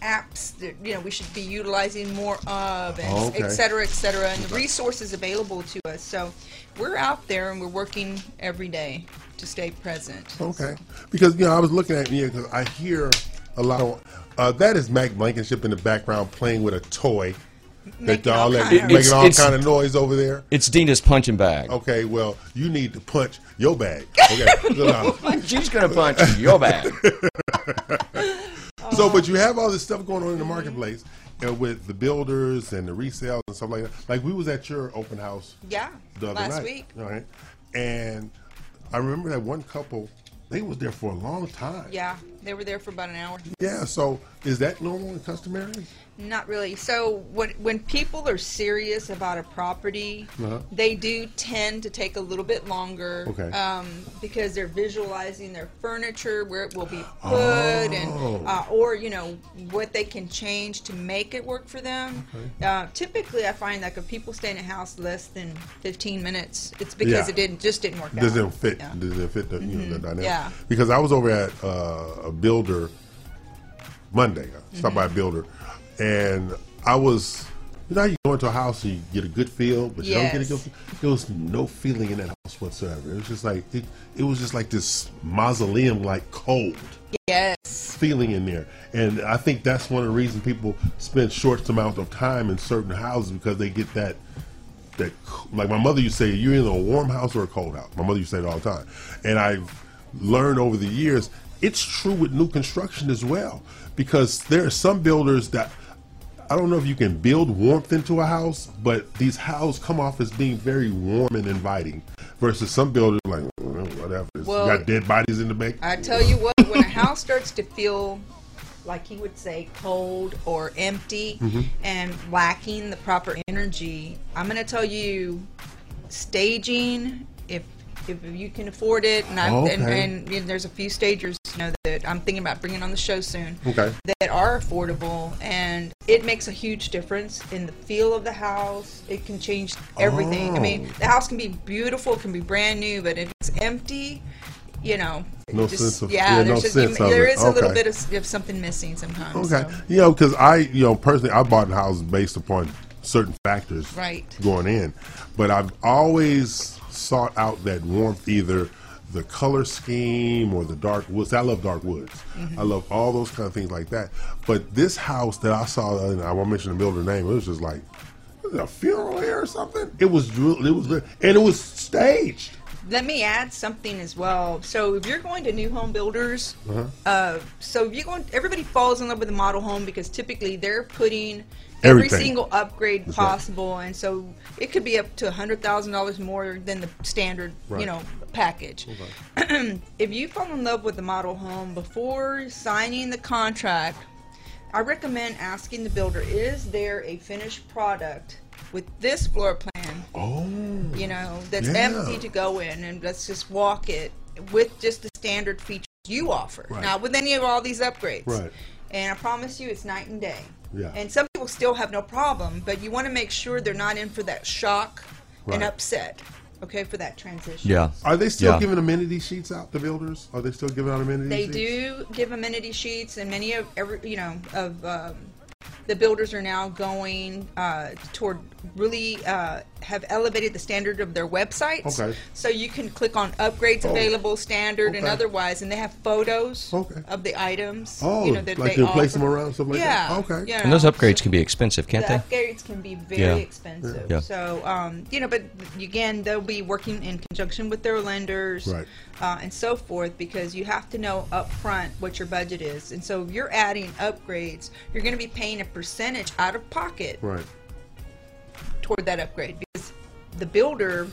apps that you know we should be utilizing more of, and Oh, okay. et cetera, et cetera, and the resources available to us. So we're out there and we're working every day to stay present. Okay. Because, you know, I was looking at you because I hear a lot of. Uh, that is Mac Blankenship in the background playing with a toy. That all all that, kind of- making all kind of noise over there. It's Dina's punching bag. Okay, well, you need to punch your bag. Okay. She's going to punch your bag. so, but you have all this stuff going on in the marketplace, and with the builders and the resales and stuff like that. Like we was at your open house Yeah, the other last night, week. all right? And I remember that one couple. They was there for a long time. Yeah, They were there for about an hour. Yeah. So is that normal and customary? Not really. So when when people are serious about a property, Uh-huh. they do tend to take a little bit longer. Okay. Um, because they're visualizing their furniture, where it will be put, Oh. and uh, or you know what they can change to make it work for them. Uh, typically, I find that if people stay in a house less than 15 minutes, it's because Yeah. it didn't just didn't work doesn't fit Yeah. doesn't fit the you know the Mhm. dynamic. Yeah. Because I was over at uh, a builder Monday. I stopped by a Mhm. builder, and I was. You know, you go into a house and you get a good feel, but you don't get a good. feel? There was no feeling in that house whatsoever. It was just like it. It was just like this mausoleum, like cold Yes. feeling in there. And I think that's one of the reasons people spend short amount of time in certain houses because they get that that like my mother used to say, you're in a warm house or a cold house. My mother used to say it all the time. And I've learned over the years it's true with new construction as well. Because there are some builders that I don't know if you can build warmth into a house, but these houses come off as being very warm and inviting. Versus some builders like "Well, whatever. Well, got dead bodies in the back. I tell you what, when a house starts to feel like he would say cold or empty Mhm. and lacking the proper energy, I'm going to tell you staging if you can afford it and, I, Oh, and, okay. and, you know, there's a few stagers you know that I'm thinking about bringing on the show soon Okay. that are affordable and it makes a huge difference in the feel of the house it can change everything i mean Oh. the house can be beautiful it can be brand new but if it's empty you know No just- sense of- yeah, yeah, no just, sense you, of there is a little bit of, of something missing sometimes Okay. so. You know, because I, you know, personally, I bought houses based upon certain factors Right. going in, but I've always sought out that warmth, either the color scheme or the dark woods. I love dark woods. Mm-hmm. I love all those kind of things like that. But this house that I saw, and I won't mention the builder name, it was just like a funeral here or something. It was. It was and it was staged. Let me add something as well so if you're going to new home builders Uh-huh. uh, so if you're going everybody falls in love with the model home because typically they're putting every single upgrade That's right. possible and so it could be up to $100000 more than the standard Right. you know package if you fall in love with the model home before signing the contract i recommend asking the builder is there a finished product with this floor plan Oh. you know that's Yeah. empty to go in and let's just walk it with just the standard features you offer Right. not with any of all these upgrades Right. and i promise you it's night and day Yeah. and some people still have no problem but you want to make sure they're not in for that shock and upset okay for that transition Yeah. Are they still Yeah. giving amenity sheets out to builders? Are they still giving out amenity they sheets? do give amenity sheets and many of every you know of um, the builders are now going uh, toward really uh, have elevated the standard of their websites. Okay. So you can click on upgrades Oh. available, standard, and otherwise, and they have photos Okay. of the items. Oh, you know, that like they you place them around, something like yeah, that? Okay. Yeah. And those upgrades can be expensive, can't the they? upgrades can be very Yeah. expensive. Yeah. So, um, you know, but again, they'll be working in conjunction with their lenders Right. uh, and so forth because you have to know up front what your budget is. And so if you're adding upgrades, you're going to be paying a percentage out of pocket Right. Toward that upgrade because the builder,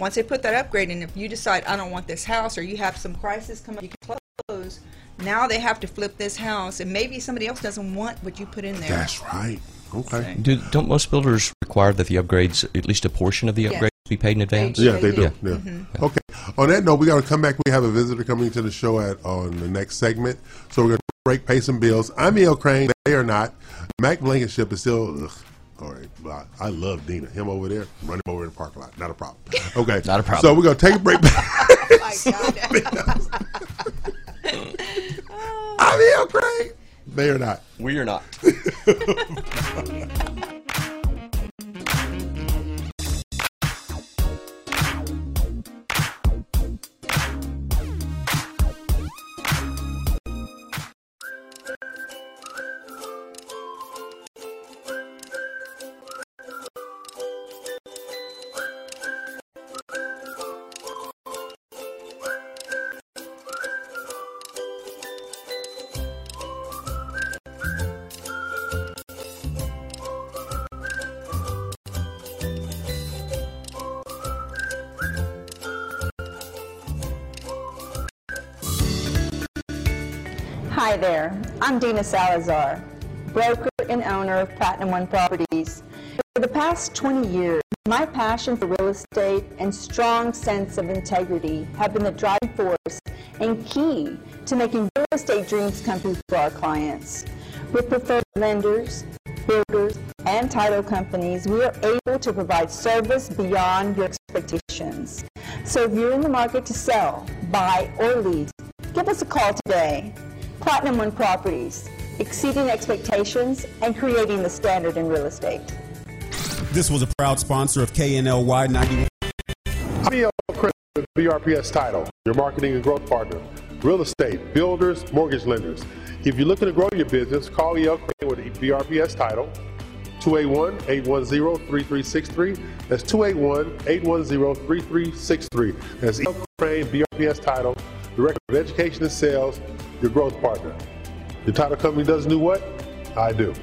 once they put that upgrade in, if you decide, I don't want this house or you have some crisis come up, you can close. Now they have to flip this house, and maybe somebody else doesn't want what you put in there. That's right. Okay. Do, don't most builders require that the upgrades, at least a portion of the Yes. upgrades, be paid in advance? Yeah, they do. Yeah. Yeah. Mm-hmm. Okay. On that note, we got to come back. We have a visitor coming to the show at on the next segment, so we're going to break, pay some bills. I'm E.L. Craine. They are not. Mac Blankenship is still. Ugh. All right, Well, I love Dina. Him over there, run him over in the parking lot. Not a problem. Okay, Not a problem. So we're gonna take a break. I'm E.L. Craine. They are not. We are not. I'm Dina Salazar, broker and owner of Platinum One Properties. For the past 20 years, my passion for real estate and strong sense of integrity have been the driving force and key to making real estate dreams come true for our clients. With preferred lenders, builders, and title companies, we are able to provide service beyond your expectations. So if you're in the market to sell, buy, or lease, give us a call today. Platinum One Properties, exceeding expectations and creating the standard in real estate. This was a proud sponsor of KNLY 91. I'm E.L. Chris with BRPS Title, your marketing and growth partner. Real estate, builders, mortgage lenders. If you're looking to grow your business, call E.L. Craine with BRPS Title, 281-810-3363. That's 281-810-3363. That's E.L. Craine, BRPS Title, Director of Education and Sales, your growth partner. Your title company does do what? I do.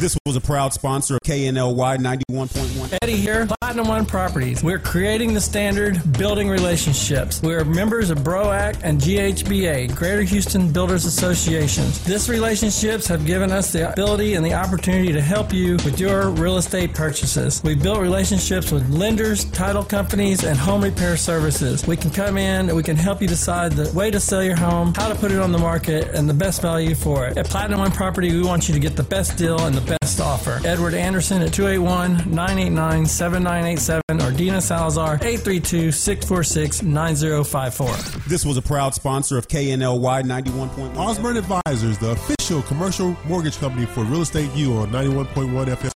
This was a proud sponsor of KNLY 91.1. Eddie here, Platinum One Properties. We're creating the standard, building relationships. We're members of BROAC and GHBA, Greater Houston Builders Associations. These relationships have given us the ability and the opportunity to help you with your real estate purchases. We've built relationships with lenders, title companies, and home repair services. We can come in and we can help you decide the way to sell your home, how to put it on the market, and the best value for it. At Platinum One Property, we want you to get the best deal and the best offer. Edward Anderson at 281 989 7987 or Dina Salazar 832 646 9054. This was a proud sponsor of KNLY 91.1. Osborne Advisors, the official commercial mortgage company for Real Estate U on 91.1 FM.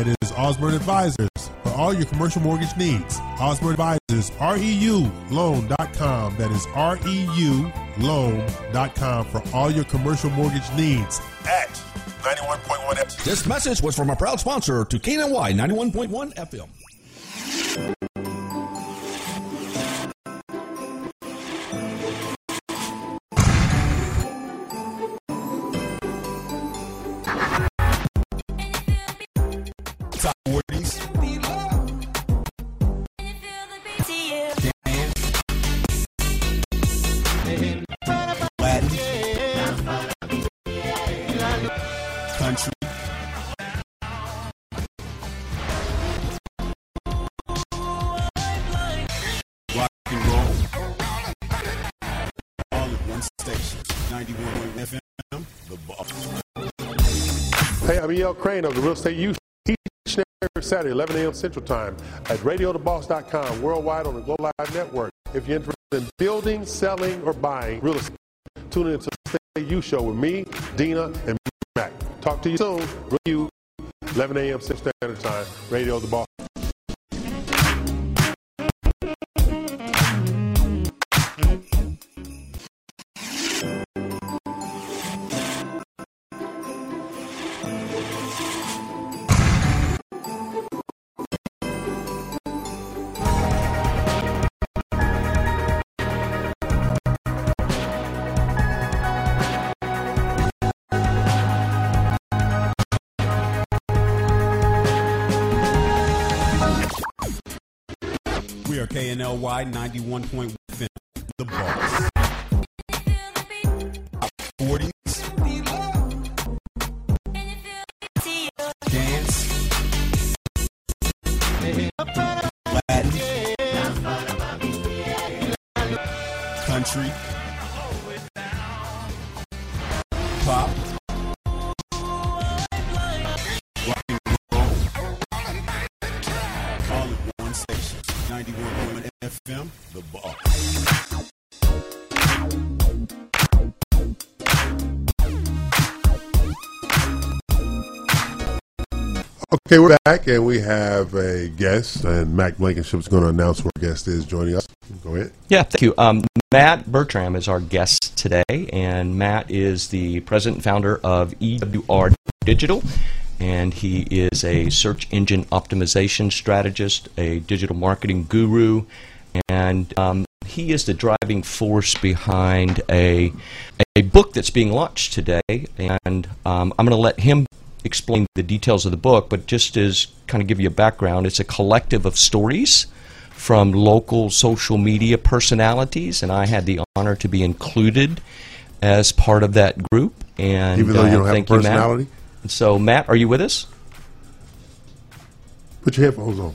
That is Osborne Advisors for all your commercial mortgage needs. Osborne Advisors, REU REUloan.com. That is REU REUloan.com for all your commercial mortgage needs at 91.1 FM. This message was from a proud sponsor to KNY 91.1 FM. Top 40s. Latin. Country. Rock and roll. All at one station. 91.1 FM. The Boss. Hey, I'm E.L. Craine of the Real Estate U. Saturday, 11 a.m. Central Time at RadioTheBoss.com, worldwide on the Glow Live Network. If you're interested in building, selling, or buying real estate, tune in to the Estate U Show with me, Dina, and Mac. Talk to you soon. You, 11 a.m. Central Standard Time, Radio The Boss. KNLY 91.1 FM. The Boss. Top 40s. Dance. Latin. Country. Pop. Rock and roll. All at one station. 91.1 FM. The Boss. Okay, we're back, and we have a guest, and Mac Blankenship is going to announce who our guest is joining us. Go ahead. Yeah, thank you. Um, Matt Bertram is our guest today, and Matt is the president and founder of EWR Digital, and he is a search engine optimization strategist, a digital marketing guru, and um, he is the driving force behind a a book that's being launched today. And um, I'm going to let him explain the details of the book, but just as kind of give you a background, it's a collective of stories from local social media personalities, and I had the honor to be included as part of that group. And Even though you uh, don't have a thank you, Matt. personality? So, Matt, are you with us? Put your headphones on.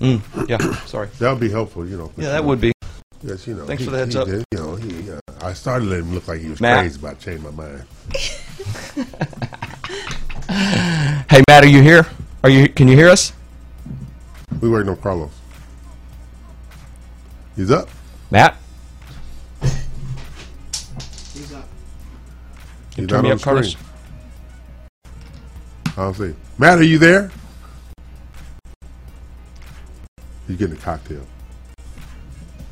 Mm, yeah, sorry. That would be helpful, you know. Yeah, that would be. Yes, you know. Thanks he- for the heads he up. did, you know, he, uh, I started letting him look like he was Matt? crazy, but I changed my mind. Hey, Matt, are you here? Are you? Can you hear us? We waiting on Carlos. He's up. Matt? He's up. Turn not me on up, the Carlos. screen. I'll see. Matt, are you there? He's getting a cocktail.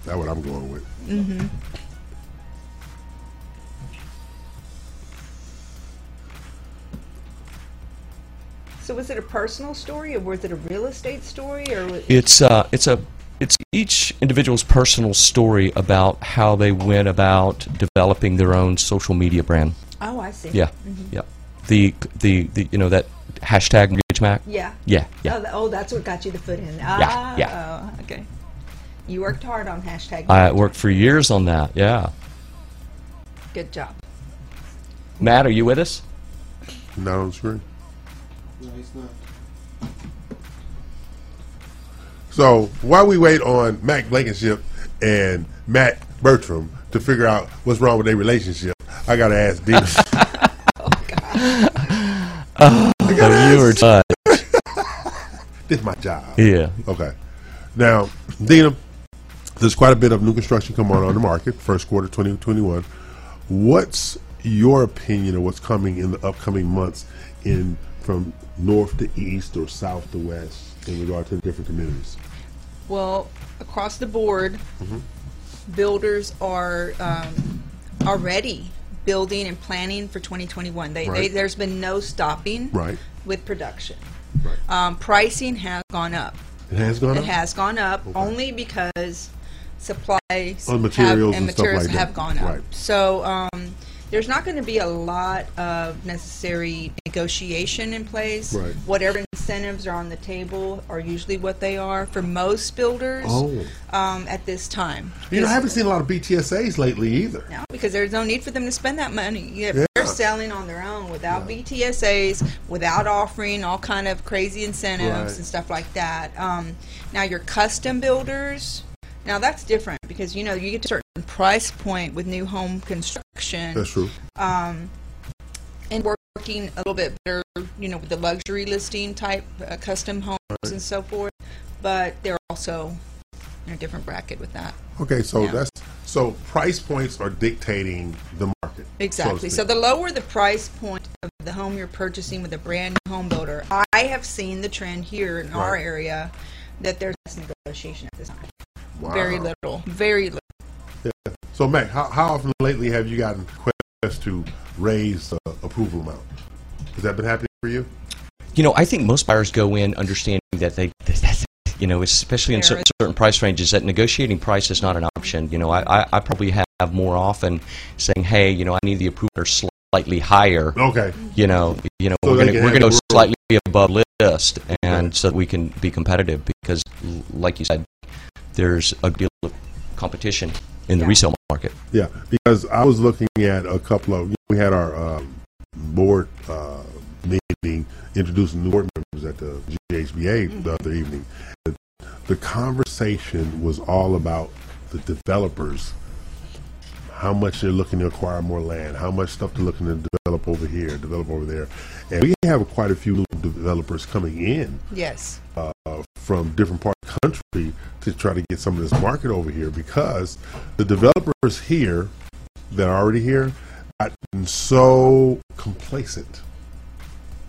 That's what I'm going with. Mm-hmm. So was it a personal story, or was it a real estate story, or was It's uh, it's a it's each individual's personal story about how they went about developing their own social media brand. Oh, I see. Yeah, Mhm. yeah. The, the the you know that hashtag Mortgage Mac. Yeah. Yeah, yeah. Oh, th- oh, that's what got you the foot in. Yeah, Ah, yeah. Oh, okay. You worked hard on hashtag. I worked for years on that. Yeah. Good job. Matt, are you with us? Not on the screen. No, he's not. So while we wait on Mac Blankenship and Matt Bertram to figure out what's wrong with their relationship, I gotta ask Dina. Oh, God. you were touched. This is my job. Yeah. Okay. Now, Dina, there's quite a bit of new construction coming on on the market, first quarter 2021. What's your opinion of what's coming in the upcoming months in from north to east or south to west in regard to the different communities? Well, across the board, Mhm. builders are um, already building and planning for 2021. They, they, Right. there's been no stopping Right. with production. Um, pricing has gone up. It has gone it up? It has gone up only because supplies On have, materials and and stuff materials like that. have gone up. Right. So um, there's not going to be a lot of necessary negotiation in place. Right. Whatever incentives are on the table are usually what they are for most builders Oh. um, at this time. You know, I haven't seen a lot of BTSAs lately either. No, because there's no need for them to spend that money. Yeah. They're selling on their own without BTSAs, without offering all kind of crazy incentives Right. and stuff like that. Um, now your custom builders, now that's different because you know you get to a certain price point with new home construction. That's true. Um, and working a little bit better, you know, with the luxury listing type uh, custom homes and so forth. But they're also in a different bracket with that. Okay, so Yeah. that's so price points are dictating the market. so Exactly. So, the lower the price point of the home you're purchasing with a brand new home builder, I have seen the trend here in our area that there's less negotiation at this time. Wow. Very little. Very little. Yeah. So, Mac, how, how often lately have you gotten requests to raise the approval amount? Has that been happening for you? You know, I think most buyers go in understanding that they, that's, you know, especially in certain, certain price ranges, that negotiating price is not an option. You know, I, I, I probably have more often saying, hey, you know, I need the approval slightly higher. Okay. You know, you know, So we're going to can we're going to go world- slightly above list, and so that we can be competitive because, like you said, there's a deal of competition in the resale market. Yeah, because I was looking at a couple of. We had our um, board uh, meeting introducing new board members at the GHBA the other evening. The, the conversation was all about the developers, how much they're looking to acquire more land, how much stuff they're looking to develop over here, develop over there, and we have quite a few developers coming in Yes. uh, from different parts of the country to try to get some of this market over here because the developers here that are already here gotten so complacent.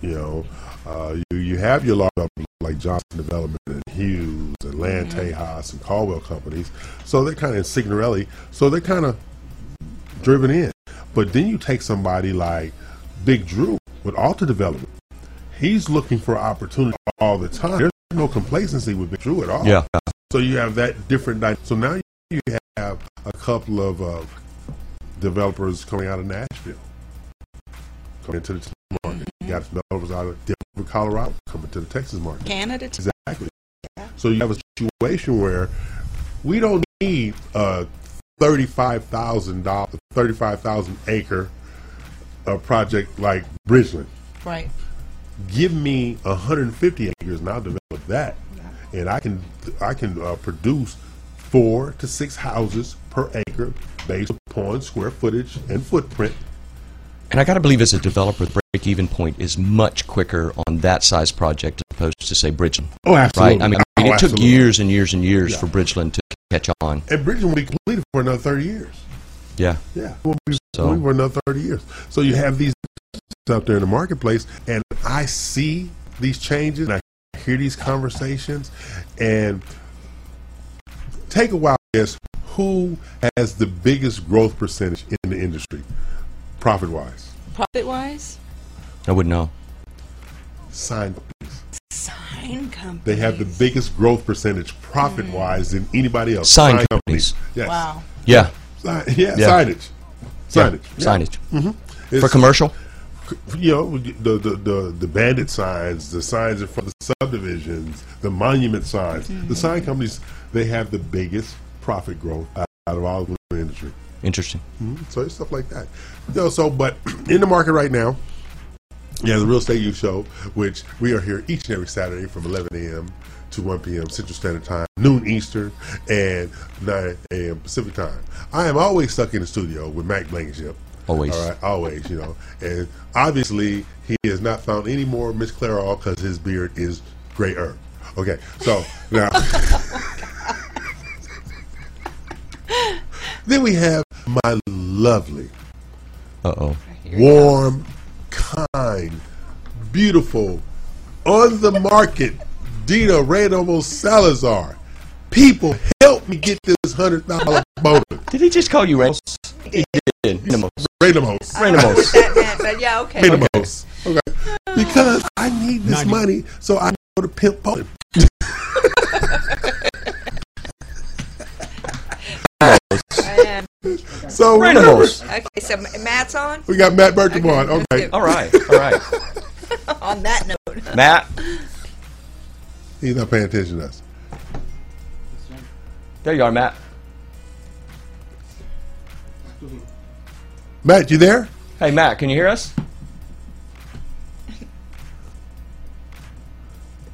You know, uh, you you have your large like Johnson Development and Hughes and Land Tejas and Caldwell companies, so they're kind of in Signorelli, so they're kind of driven in. But then you take somebody like Big Drew with Alta Development. He's looking for opportunity all the time. There's no complacency with Big Drew at all. Yeah. So you have that different. Dy- so now you have a couple of uh, developers coming out of Nashville, coming into the Texas market. You got developers out of Denver, Colorado, coming to the Texas market. Canada, too. Exactly. So you have a situation where we don't need a thirty-five thousand dollars, thirty-five thousand acre uh, project like Bridgeland. Right. Give me 150 acres, and I'll develop that, and I can I can uh, produce four to six houses per acre based upon square footage and footprint. And I got to believe, as a developer, the break-even point is much quicker on that size project as opposed to, say, Bridgeland. Oh, absolutely. Right? I mean, Oh, it took years and years and years Yeah. for Bridgeland to catch on. And Bridgeland will be completed for another 30 years. Yeah. Yeah, it will be So- for another 30 years. So you have these out there in the marketplace, and I see these changes, and I hear these conversations, and take a while. Guess who has the biggest growth percentage in the industry, profit wise? Profit wise, I wouldn't know. Sign companies. Sign company. They have the biggest growth percentage profit wise than anybody else. Sign companies. Yes. Wow. Yeah. Sign, yeah, Yeah. signage. Signage. Yeah, Signage. hmm For commercial? you know the, the the the bandit signs, the signs in front of the subdivisions, the monument signs. The sign companies they have the biggest profit growth out out of all of the industry. Interesting. Mhm. So it's stuff like that. You know, so but in the market right now, yeah, the Real Estate U Show, which we are here each and every Saturday from 11 a.m. to 1 p.m. Central Standard Time, noon Eastern, and 9 a.m. Pacific Time. I am always stuck in the studio with Mac Blankenship. Always. All right, always, you know. And obviously, he has not found any more Miss Clairol because his beard is gray herb. Okay, so now. then we have my lovely, Uh-oh. warm, kind, beautiful, on the market, Dina Reynomo Salazar. People, help me get this hundred dollar bonus. Did he just call you Reynolds? He did. Reynolds. Reynolds. I don't know what that meant, but yeah, okay. Reynolds. Okay. Because I need this money so I go to pimp So Reynolds. okay, so Matt's on. we got Matt Bertram on. Okay. All right. All right. on that note, Matt. He's not paying attention to us. There you are, Matt. Matt, you there? Hey, Matt, can you hear us?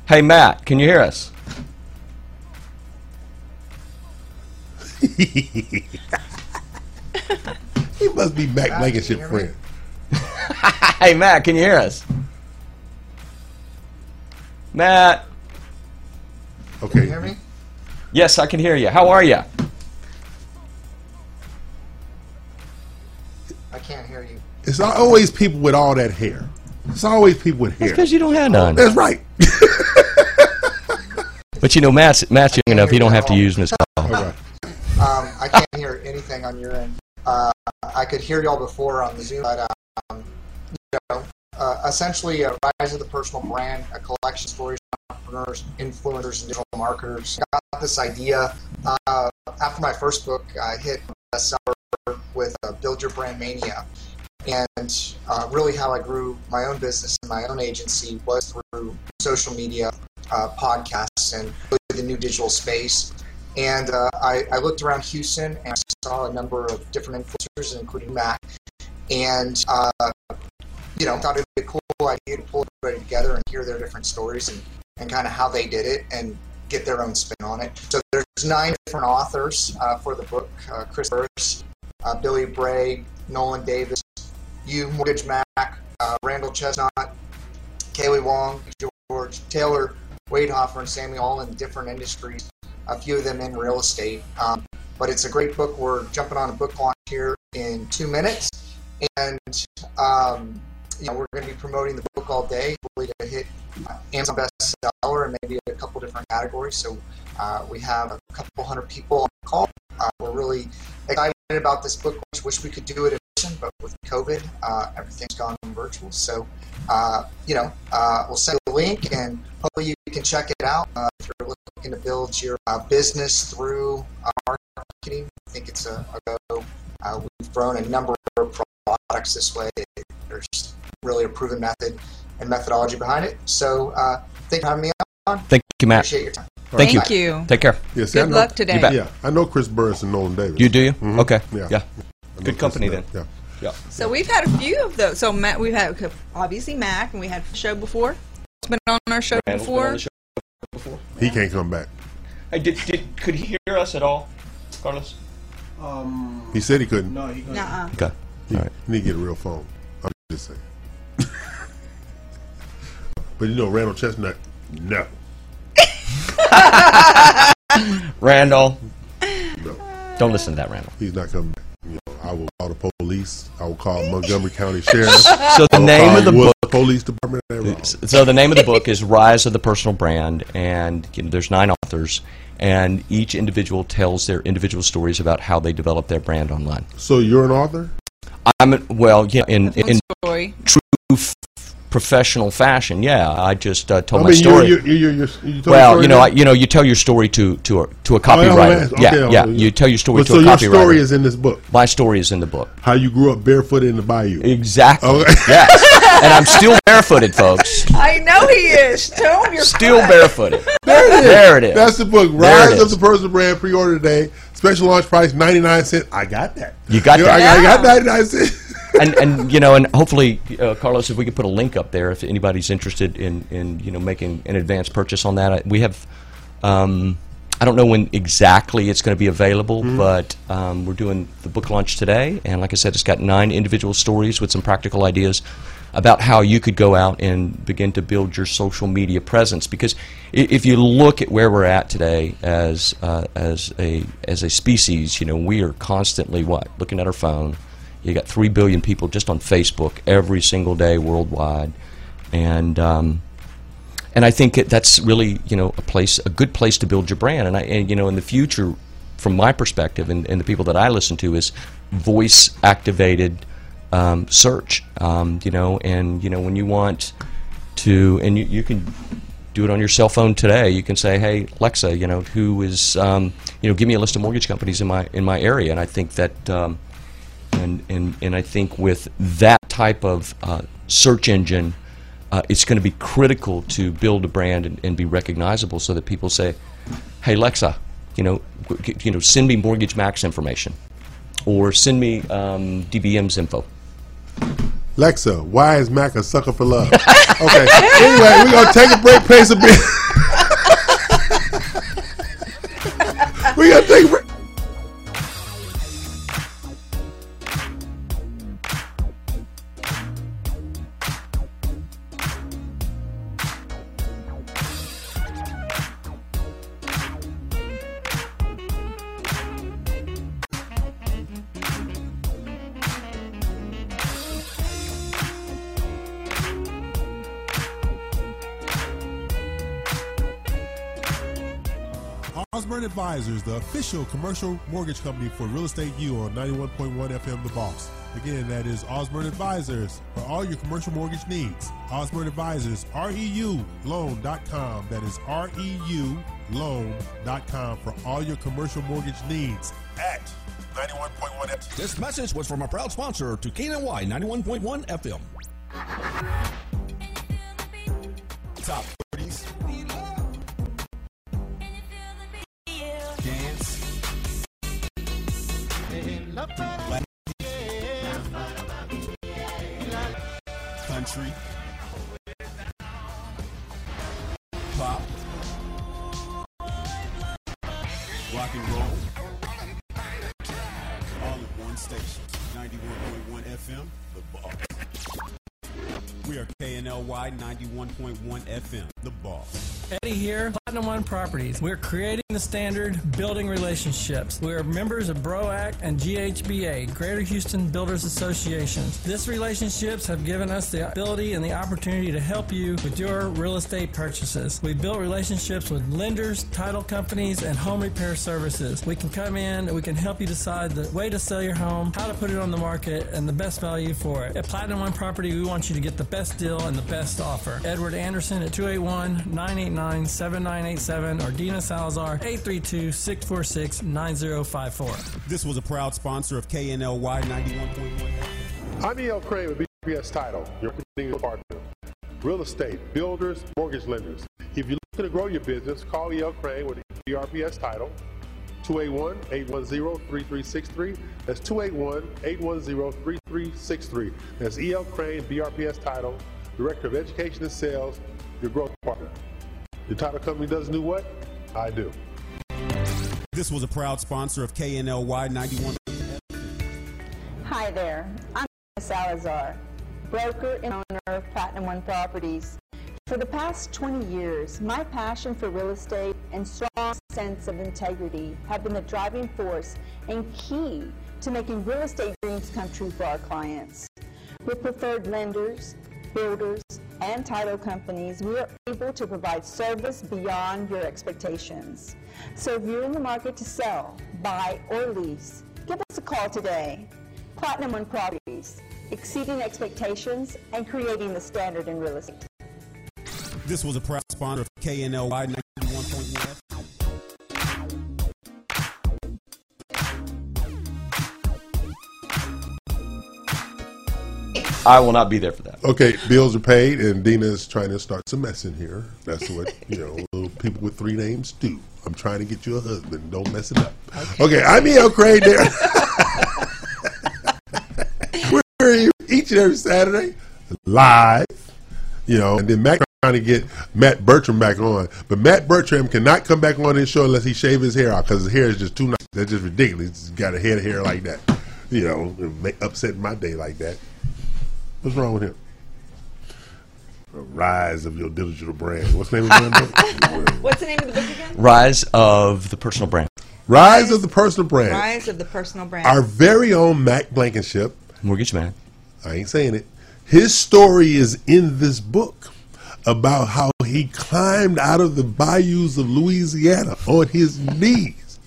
Hey, Matt, can you hear us? He must be Mac Blankenship friend. hey, Matt, can you hear us? Matt. Okay. Can you hear me? Yes, I can hear you. How are you? I can't hear you. It's always people with all that hair. It's always people with hair. because you don't have none. That's right. But you know, Matt's, Matt's young enough, he don't have to use this call. Um, I can't hear anything on your end. Uh, I could hear y'all before on the Zoom, but um, you know, uh, essentially, a rise of the personal brand, a collection of stories from entrepreneurs, influencers, and digital marketers. I got this idea uh, after my first book. I hit bestseller with uh, Build Your Brand Mania, and uh, really how I grew my own business and my own agency was through social media, uh, podcasts, and really the new digital space. And uh, I, I looked around Houston and saw a number of different influencers, including Mac, and uh, you know thought it'd be a cool idea to pull everybody together and hear their different stories and, and kind of how they did it and get their own spin on it. So there's nine different authors uh, for the book: uh, Chris Burris, uh, Billy Bray, Nolan Davis, you, Mortgage Mac, uh, Randall Chestnut, Kaylee Wong, George Taylor, Wade Hoffer, and Sammy, all in different industries. A few of them in real estate. Um, but it's a great book. We're jumping on a book launch here in two minutes, and um, you know we're going to be promoting the book all day. Hopefully to hit Amazon bestseller and maybe a couple different categories. So uh, we have a couple hundred people on the call. Uh, we're really excited about this book. Wish we could do it in person, but with COVID, uh, everything's gone virtual. So uh, you know, uh, we'll send a link and hopefully you can check it out uh, you're looking to build your uh, business through uh, marketing. I think it's a, a go. Uh, we've grown a number of products this way. There's really a proven method and methodology behind it. So uh, thank you for having me on. Thank you, Matt. Appreciate your time. Thank, Thank you. Take care. Yeah, see, I Good know- luck today. Yeah, I know Chris Burris and Nolan Davis. You do you? Mhm. Okay. Yeah. Yeah. Good company then. Yeah. Yeah. So we've had a few of those. So Matt, we've had obviously Mac, and we had a show before. It's been on our show Randall's been before. On the before. He can't come back. Hey, did, did could he hear us at all, Carlos? Um, He said he couldn't. no, he couldn't. Nuh-uh. Okay. He, All right. he need to get a real phone. I'm just saying. but you know, Randall Chestnut, no. Randall, No. don't listen to that, Randall. He's not coming back. You know, I will call the police. I will call Montgomery County Sheriff. So the name of the Worcester book- Police Department. They're wrong. So the name of the book is Rise of the Personal Brand, and you know, there's nine authors, and each individual tells their individual stories about how they develop their brand online. So you're an author? I'm well, yeah, in in story. true f- professional fashion. Yeah, I just uh, told I my story. you're, you're, you're, you're, you told well, the you know, I, you know, you tell your story to to a, to a now? Oh, yeah, copywriter. okay, yeah, okay, yeah. okay. You tell your story But to so a your copywriter. story is in this book. my story is in the book. How you grew up barefoot in the bayou. Exactly. Okay. Yes. And I'm still barefooted, folks. I know he is. Tell him you're Still fine. barefooted. There it is. There it is. That's the book. Rise of the Personal Brand pre-order today. Special launch price ninety nine cent. I got that. You got know, that. I, I got ninety nine cent. and and you know, and hopefully, uh, Carlos, if we could put a link up there, if anybody's interested in in you know making an advanced purchase on that, I, we have. Um, I don't know when exactly it's going to be available, but um, we're doing the book launch today, and like I said, it's got nine individual stories with some practical ideas about how you could go out and begin to build your social media presence. Because if you look at where we're at today as uh, as a as a species, you know, we are constantly what looking at our phone. You got three billion people just on Facebook every single day worldwide, and um, and I think that's really you know a place a good place to build your brand. And I and you know in the future, from my perspective and, and the people that I listen to is voice activated um, search. Um, you know, and you know when you want to, and you, you can do it on your cell phone today. You can say, "Hey Alexa, you know who is um, you know give me a list of mortgage companies in my in my area." And I think that. Um, and, and, and I think with that type of uh, search engine, uh, it's going to be critical to build a brand and, and be recognizable so that people say, "Hey Alexa, you know, you know, send me Mortgage Max information, or send me um, DBM's info." Lexa, why is Mac a sucker for love? okay. Anyway, we're gonna take a break, pay some bills. Advisors, the official commercial mortgage company for Real Estate U on 91.1 FM The Boss. Again, that is Osborne Advisors for all your commercial mortgage needs. Osborne Advisors, REULoan.com. That is REULoan.com for all your commercial mortgage needs at 91.1 FM. This message was from a proud sponsor to KNY 91.1 FM. Top Country. Pop. Rock and roll. All in one station. 91.1 FM, The Boss. We are KNLY 91.1 FM, The Boss. Eddie here, Platinum One Properties. We're creating the standard, building relationships. We're members of BROAC and GHBA, Greater Houston Builders Associations. These relationships have given us the ability and the opportunity to help you with your real estate purchases. We built relationships with lenders, title companies, and home repair services. We can come in and we can help you decide the way to sell your home, how to put it on the market, and the best value for it. At Platinum One Property, we want you to get the best deal and the best offer. Edward Anderson at 281 989 7987 or Dina Salazar 832 646 9054. This was a proud sponsor of KNLY 91.1 I'm E.L. Craine with BPS Title, your continuing partner. Real estate, builders, mortgage lenders. If you're looking to grow your business, call E.L. Craine with the BRPS title, 281-810-3363. That's 281-810-3363. That's E.L. Craine, BRPS title, Director of Education and Sales, your growth partner. Your title company does do what? I do. This was a proud sponsor of KNLY 91. Hi there. I'm Salazar, broker and owner of Platinum One Properties. For the past 20 years, my passion for real estate and strong sense of integrity have been the driving force and key to making real estate dreams come true for our clients. With preferred lenders, builders, and title companies, we are able to provide service beyond your expectations. So if you're in the market to sell, buy, or lease, give us a call today. Platinum One Properties, exceeding expectations and creating the standard in real estate. This was a proud sponsor of KNLY 91.1 FM. I will not be there for that. Okay, bills are paid, and Dina is trying to start some mess in here. That's what you know. Little people with three names do. I'm trying to get you a husband. Don't mess it up. Okay, I'm E.L. Craine there. We're here each and every Saturday live. You know, and then Mac trying to get Matt Bertram back on, but Matt Bertram cannot come back on this show unless he shave his hair out because his hair is just too nice. That's just ridiculous. He's got a head of hair like that. You know, it make, upset my day like that. What's wrong with him? The rise of your digital brand. What's the name of the book? What's the name of the book again? Rise of the personal brand. Rise of the personal brand. Rise of the Personal Brand. Our very own Mac Blankenship. Mortgage man. I ain't saying it. His story is in this book about how he climbed out of the bayous of Louisiana on his knees,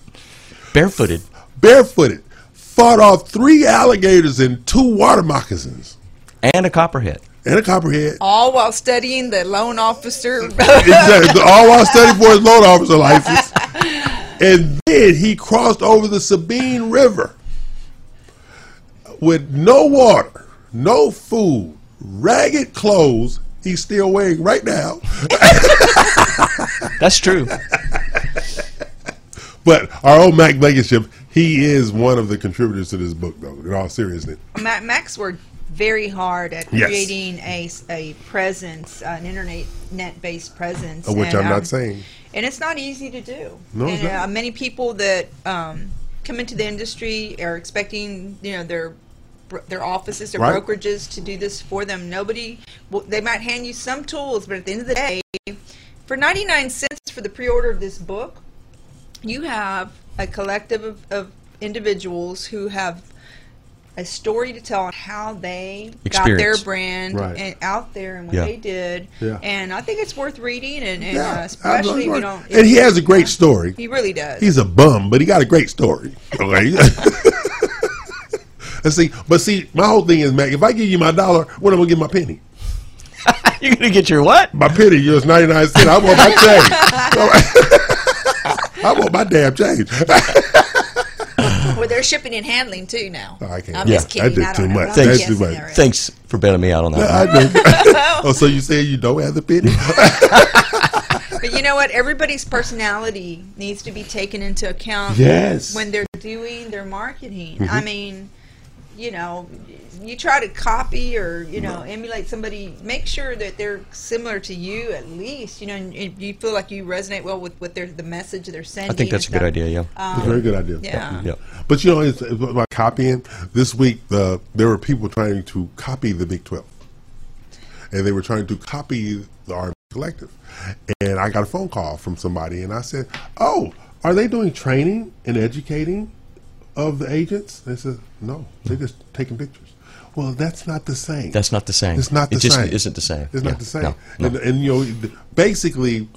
Barefooted. barefooted, fought off three alligators and two water moccasins And a copperhead. and a copperhead. All while studying the loan officer. exactly. All while studying for his loan officer license. And then he crossed over the Sabine River with no water, no food, ragged clothes. He's still wearing right now. That's true. But our old Mac Blankenship, he is one of the contributors to this book, though, in all seriousness. Ma- Max worked very hard at Yes. creating a, a presence, an internet net based presence, Of which and, I'm not um, saying. And it's not easy to do. No, it's and, not. uh, many people that um, come into the industry are expecting, you know, their bro- their offices, their Right. brokerages to do this for them. Nobody, well, they might hand you some tools, but at the end of the day, for 99 cents for the pre-order of this book, you have a collective of, of individuals who have a story to tell on how they got their brand Right. and out there and what Yeah. they did. Yeah. And I think it's worth reading, and, and Yeah, uh, especially if you don't. and he has a great story. He really does. He's a bum, but he got a great story. Okay. and see, but see, my whole thing is, Mac, if I give you my dollar, when am I gonna get my penny? You're going to get your what? My penny, yours ninety nine cents. I want my change. I want my damn change. well, they're shipping and handling too now. I can't. I'm Yeah, just kidding. I did I too much. but I'm too much. Thanks for bailing me out on that. I one. oh, so you say you don't have the penny? But you know what? Everybody's personality needs to be taken into account Yes. when they're doing their marketing. Mhm. I mean, you know, you try to copy or you know emulate somebody. Make sure that they're similar to you at least. You know, and and you feel like you resonate well with what they're the message they're sending. I think that's a and good idea, yeah. Um, It's a very good idea. Yeah. Yeah. But you know, it's, it's about copying. This week, the there were people trying to copy the Big Twelve, and they were trying to copy the RMG Collective. And I got a phone call from somebody, and I said, "Oh, are they doing training and educating of the agents?" They said, "No, they're just taking pictures." Well, that's not the same. That's not the same. It's not the It just same. isn't the same. It's Yeah. not the same. No, no. And, and you know, basically,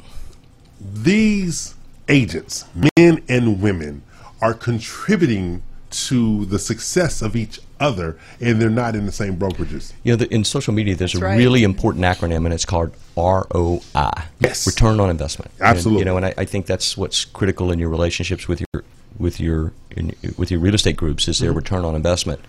these agents, men and women, are contributing to the success of each other, and they're not in the same brokerages. You know, the, in social media, there's That's a right. really important acronym, and it's called ROI. Yes. Return on investment. And, Absolutely. you know, and I, I think that's what's critical in your relationships with your with your in, with your real estate groups is Mm-hmm. their return on investment.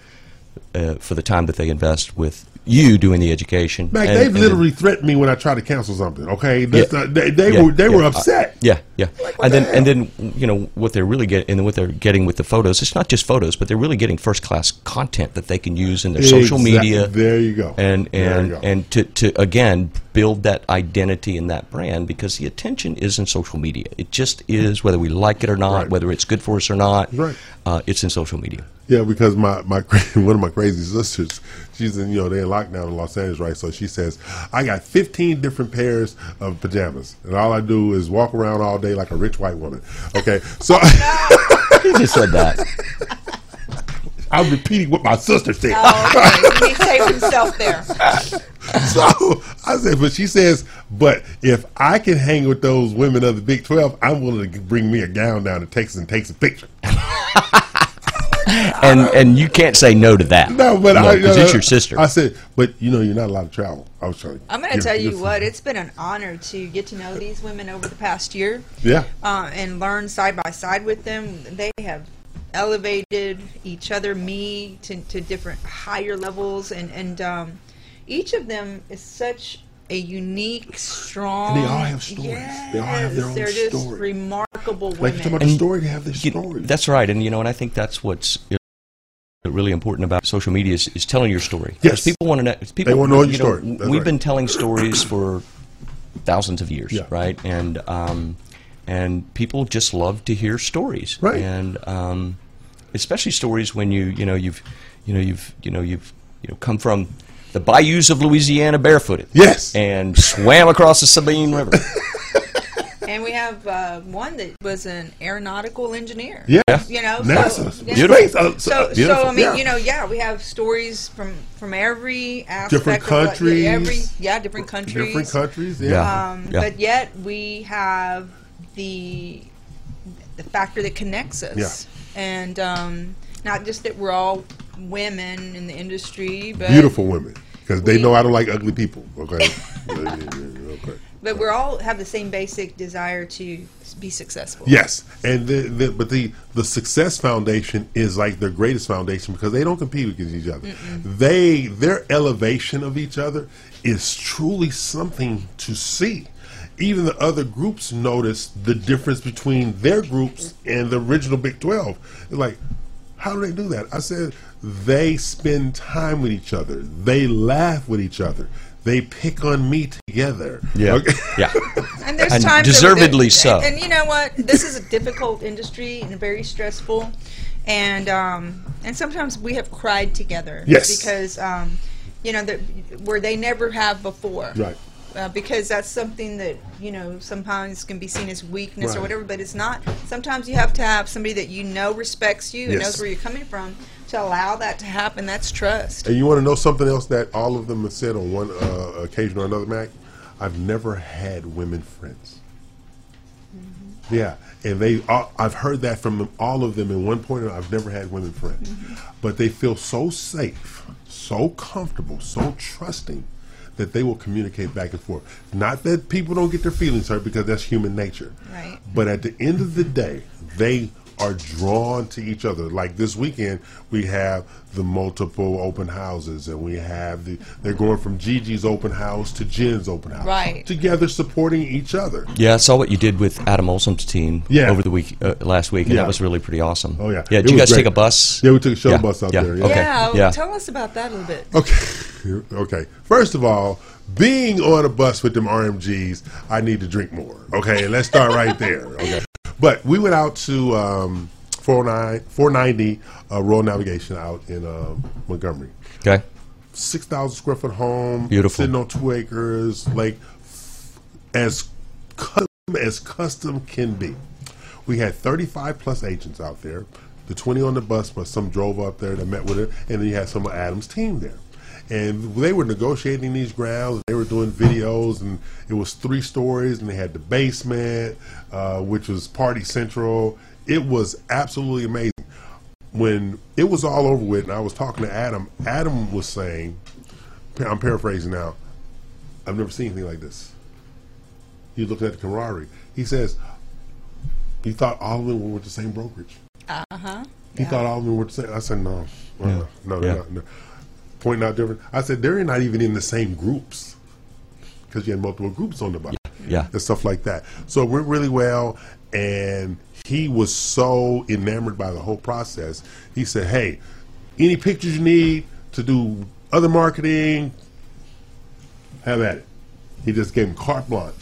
uh, for the time that they invest with you doing the education. And- they've and then- literally threatened me when I tried to cancel something. Okay, Yeah. not- they, they Yeah, were they yeah. were upset. yeah, yeah. what and the then and then you know what they're really getting, and what they're getting with the photos. It's not just photos, but they're really getting first class content that they can use in their social media. There you go. And There and you go. and to to again build that identity and that brand because the attention is in social media. It just is whether we like it or not, Right. whether it's good for us or not. Right. Uh, it's in social media. Yeah, because my, my one of my crazy sisters, she's in you know they're in lockdown in Los Angeles, right? So she says, I got 15 different pairs of pajamas, and all I do is walk around all day like a rich white woman. Okay, so He just said that. I'm repeating what my sister said. Oh, okay. He saved himself there. so I said, but she says, but if I can hang with those women of the Big 12, I'm willing to bring me a gown down to Texas and take some pictures. and and you can't say no to that. No, but I, because uh, it's your sister. I said, but you know, you're not allowed to travel. I was trying. I'm going to tell you what, it's been an honor to get to know these women over the past year. Yeah. Uh, and learn side by side with them. They have elevated each other, me, to, to different higher levels. And, and um, each of them is such a unique, strong. And they all have stories. They all have their Yes, own They're just story. remarkable Like women. you talking about the story, they have their You- story. That's right, and you know, and I think that's what's really important about social media is, is telling your story. Yes, people want to know. People wanna know your you story. That's We've right. been telling stories for thousands of years, Yeah. right? And um, and people just love to hear stories, Right. And um, especially stories when you you know you've you know you've you know you've you know come from the bayous of Louisiana barefooted, Yes. and swam across the Sabine River. And we have uh, one that was an aeronautical engineer. Yeah. You know, NASA. So, yeah. Beautiful. Space, uh, So, uh, beautiful. so I mean, Yeah. you know, yeah, we have stories from from every aspect. Different of what- yeah, countries. every yeah, different countries. different countries. Yeah. Yeah. Um, Yeah. But yet we have the the factor that connects us, Yeah. and um, not just that we're all women in the industry, but Beautiful women, because they know I don't like ugly people. Okay. Okay. But we're all have the same basic desire to be successful. Yes, and the, the but the the Success Foundation is like their greatest foundation because they don't compete against each other. They their elevation of each other is truly something to see. Even the other groups notice the difference between their groups and the original Big Twelve. It's like, how do they do that? I said they spend time with each other. They laugh with each other. They pick on me together. Yeah. Okay? yeah. And there's And times deservedly that- so. And, you know what? This is a difficult industry and very stressful, and um, and sometimes we have cried together. Yes. Because um, you know that where they never have before. Right. Uh, because that's something that you know sometimes can be seen as weakness or whatever, but it's not. Sometimes you have to have somebody that you know respects you and knows where you're coming from to allow that to happen. That's trust. And you want to know something else that all of them have said on one uh, occasion or another, Mac? I've never had women friends. Yeah, and they. all I've heard that from them, all of them. In one point, I've never had women friends, but they feel so safe, so comfortable, so trusting that they will communicate back and forth. Not that people don't get their feelings hurt because that's human nature. Right. But at the end of the day, they are drawn to each other. Like this weekend, we have the multiple open houses, and we have the they're going from Gigi's open house to Jen's open house, Right. Together, supporting each other. Yeah, I saw what you did with Adam Olson's team Yeah. over the week uh, last week, and Yeah. that was really pretty awesome. Oh, yeah. yeah. It Did you guys great. take a bus? Yeah, we took a shuttle Yeah, bus out yeah, there. Yeah. Okay. Yeah, yeah. tell us about that a little bit. Okay, okay. First of all, being on a bus with them RMGs, I need to drink more. Okay, let's start right there. Okay, but we went out to um, 409 490 uh, Royal Navigation out in um, Montgomery. Okay. Six thousand square foot home, Beautiful. sitting on two acres, like as custom as custom can be. We had 35 plus agents out there, the 20 on the bus, but some drove up there that met with it, and then you had some of Adam's team there. And they were negotiating these grounds. They were doing videos, and it was three stories, and they had the basement, uh, which was Party Central. It was absolutely amazing. When it was all over with, and I was talking to Adam, Adam was saying, I'm paraphrasing now, I've never seen anything like this. He was looking at the camaraderie. He says, he thought all of them were with the same brokerage. Uh huh. He thought all of them were the same. I said, no, Uh, no, they're Yeah. not. No. Pointing out different. I said they're not even in the same groups because you had multiple groups on the bus. Yeah. and stuff like that. So it went really well, and he was so enamored by the whole process. He said, "Hey, any pictures you need to do other marketing, have at it." He just gave him carte blanche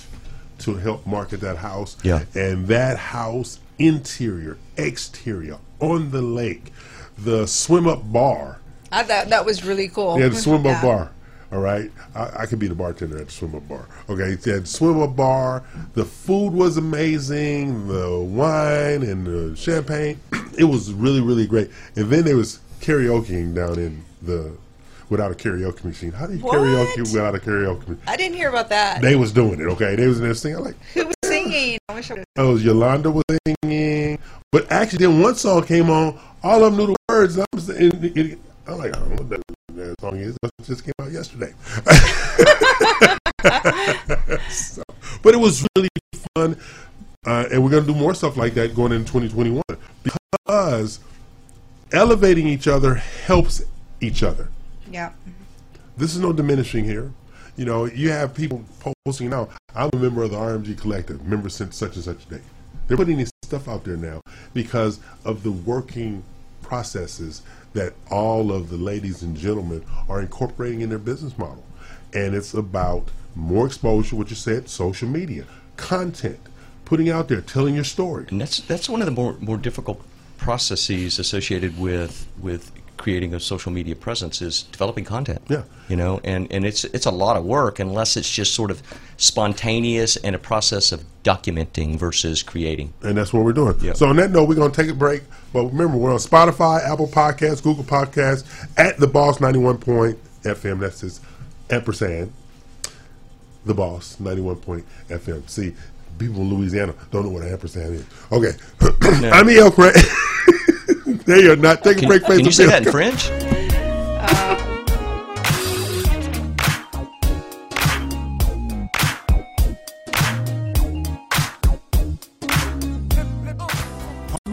to help market that house. Yeah. and that house interior, exterior, on the lake, the swim up bar. I thought that was really cool. Yeah, the swim up Yeah. bar. All right, I, I could be the bartender at the swim up bar. Okay, he had swim up bar. The food was amazing. The wine and the champagne, it was really really great. And then there was karaokeing down in the without a karaoke machine. How do you What? karaoke without a karaoke? machine? I didn't hear about that. They was doing it. Okay, they was in there singing. I'm like, Who was singing? I wish I was. Oh, Yolanda was singing, but actually, then one song came on. All of them knew the words. And I'm, it, it, I'm like, I don't know what that, that song is. It just came out yesterday. So, but it was really fun, uh, and we're going to do more stuff like that going into 2021 because elevating each other helps each other. Yeah. This is no diminishing here. You know, you have people posting now. I'm a member of the RMG Collective, member since such and such day. They're putting this stuff out there now because of the working processes that all of the ladies and gentlemen are incorporating in their business model. And it's about more exposure, what you said, social media, content, putting out there, telling your story. And that's that's one of the more more difficult processes associated with with creating a social media presence is developing content. Yeah. You know, and, and it's it's a lot of work unless it's just sort of spontaneous and a process of documenting versus creating. and that's what we're doing. Yeah. So on that note, we're going to take a break. But remember, we're on Spotify, Apple Podcasts, Google Podcasts, at the Boss 91 point FM. That's his ampersand. The Boss 91 point FM. See, people in Louisiana don't know what an ampersand is. Okay, I'm E.L. Craine. they are not taking a Can, break. can you say that in bill. French?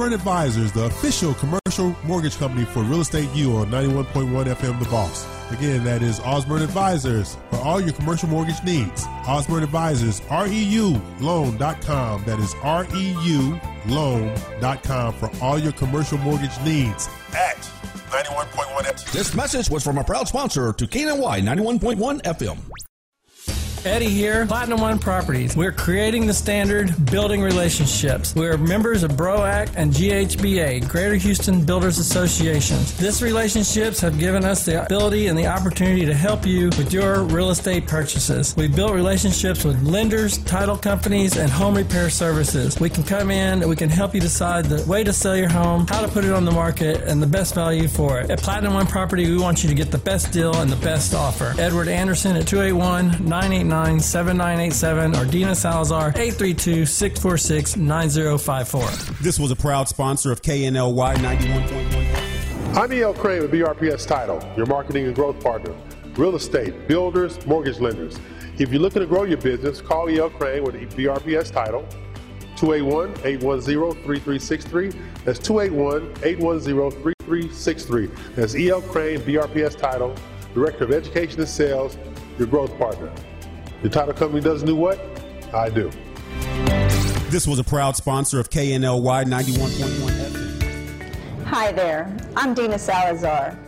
Osborne Advisors, the official commercial mortgage company for Real Estate U on 91.1 FM The Boss. Again, that is Osborne Advisors for all your commercial mortgage needs. Osborne Advisors, REU loan.com. That is REU loan.com for all your commercial mortgage needs at 91.1 FM. This message was from a proud sponsor to KNY 91.1 FM. Eddie here, Platinum One Properties. We're creating the standard, building relationships. We're members of BROAC and GHBA, Greater Houston Builders Associations. This relationships have given us the ability and the opportunity to help you with your real estate purchases. We've built relationships with lenders, title companies, and home repair services. We can come in and we can help you decide the way to sell your home, how to put it on the market, and the best value for it. At Platinum One Property, we want you to get the best deal and the best offer. Edward Anderson at 281 989 7987 or Dina Salazar 832 646 9054. This was a proud sponsor of KNLY 91.1. I'm E.L. Craine with BRPS Title, your marketing and growth partner. Real estate, builders, mortgage lenders. If you're looking to grow your business, call E.L. Craine with BRPS Title, 281-810-3363. That's 281-810-3363. That's E.L. Craine, BRPS Title, Director of Education and Sales, your growth partner. Your title company doesn't do what? I do. This was a proud sponsor of KNLY 91.1 FM. Hi there, I'm Dina Salazar,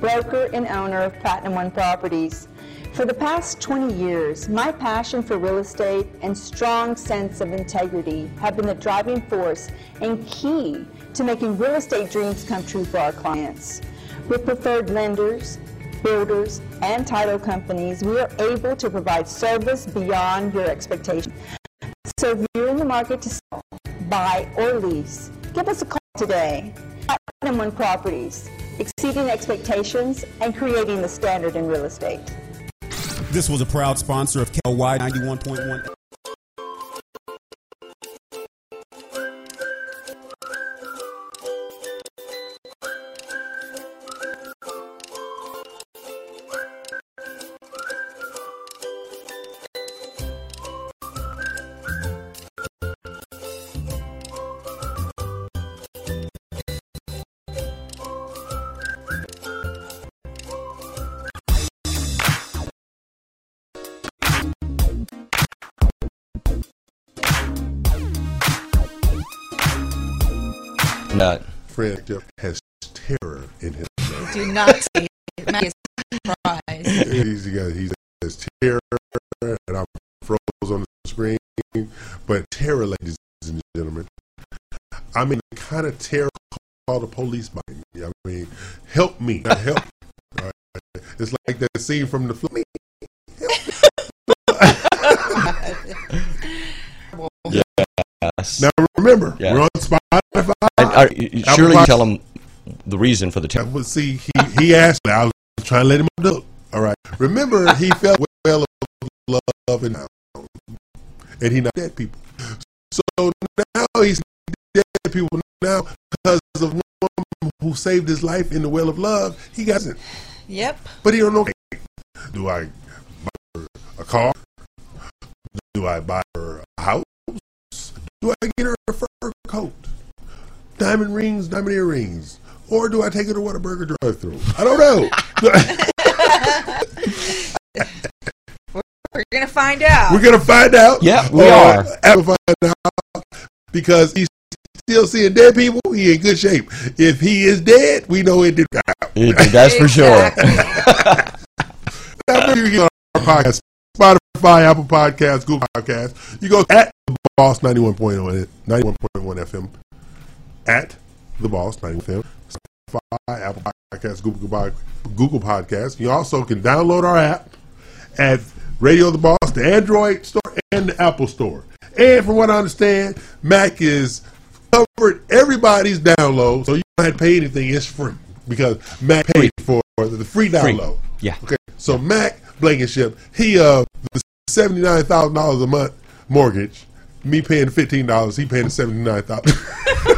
broker and owner of Platinum One Properties. For the past 20 years, my passion for real estate and strong sense of integrity have been the driving force and key to making real estate dreams come true for our clients. With preferred lenders, builders, and title companies, we are able to provide service beyond your expectations. So if you're in the market to sell, buy, or lease, give us a call today. Platinum One Properties, exceeding expectations and creating the standard in real estate. This was a proud sponsor of KNLY 91.1 That. friend Jeff has terror in his name. Do not say it. Matt is surprised. he's got he has terror, and I'm froze on the screen. But terror, ladies and gentlemen, I mean the kind of terror call the police by me. I mean, help me, help. All right. It's like that scene from the film. Yes. Now remember, Yeah. we're on Spotify. And, y- y- Apple surely you tell him the reason for the terror. Well, see, he, he asked me. I was trying to let him know. All right. Remember, he felt well of love and and he not dead people. So now he's dead people now because of one woman who saved his life in the well of love. He got it, Yep. but he don't know. Do I buy her a car? Do I buy her a house? Do I get her a fur coat? Diamond rings, diamond earrings? Or do I take her to Whataburger drive through? I don't know. We're gonna find out. We're gonna find out. Yeah, we Or are. We'll find out because he's still seeing dead people. He in good shape. If he is dead, we know it did out. That's for sure. Now, you get on our podcast, Spotify, Apple Podcasts, Google Podcasts. You go at the Boss 91.1 91.1 FM at the Boss 91 FM. Spotify, Apple Podcasts, Google Google Podcasts. You also can download our app at Radio the Boss, the Android store and the Apple store. And from what I understand, Mac is covered everybody's download, so you don't have to pay anything. It's free because Mac paid for the free download. Yeah. Okay. So Mac Blankenship, he uh the seventy nine thousand dollars a month mortgage. Me paying fifteen dollars, he paying the seventy nine thousand.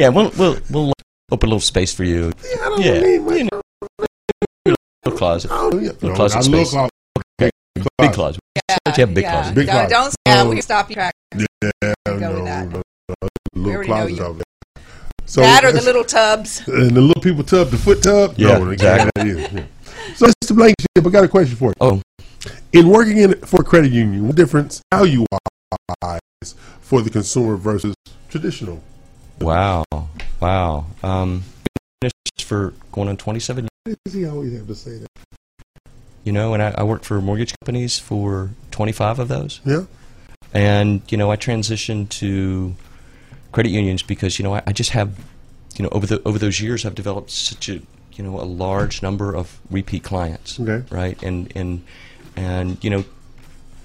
Yeah, we'll we'll we'll open a little space for you. I don't Yeah, need much. you know, little closet, Oh, little No, closet not a little space. closet. Okay, Big big closet. closet. Yeah, But you have big yeah. closet. Big Don't- closet. Don't say that. Um, We can stop you track. Yeah, Go no, no, no, We little already closet know over there. So that or the little tubs. and the little people tub, the foot tub. Yeah, no, exactly. can't. Yeah, yeah. So, Mr. Blankenship, I got a question for you. Oh, In working in for a credit union, what difference value wise for the consumer versus traditional? Wow, wow. Um, finished for going on 27 years. Does he always have to say that? You know, and I, I worked for mortgage companies for 25 of those. Yeah. And, you know, I transitioned to credit unions because, you know, I, I just have, you know, over the over those years, I've developed such a, you know, a large number of repeat clients. Okay. Right. And, and, and, you know,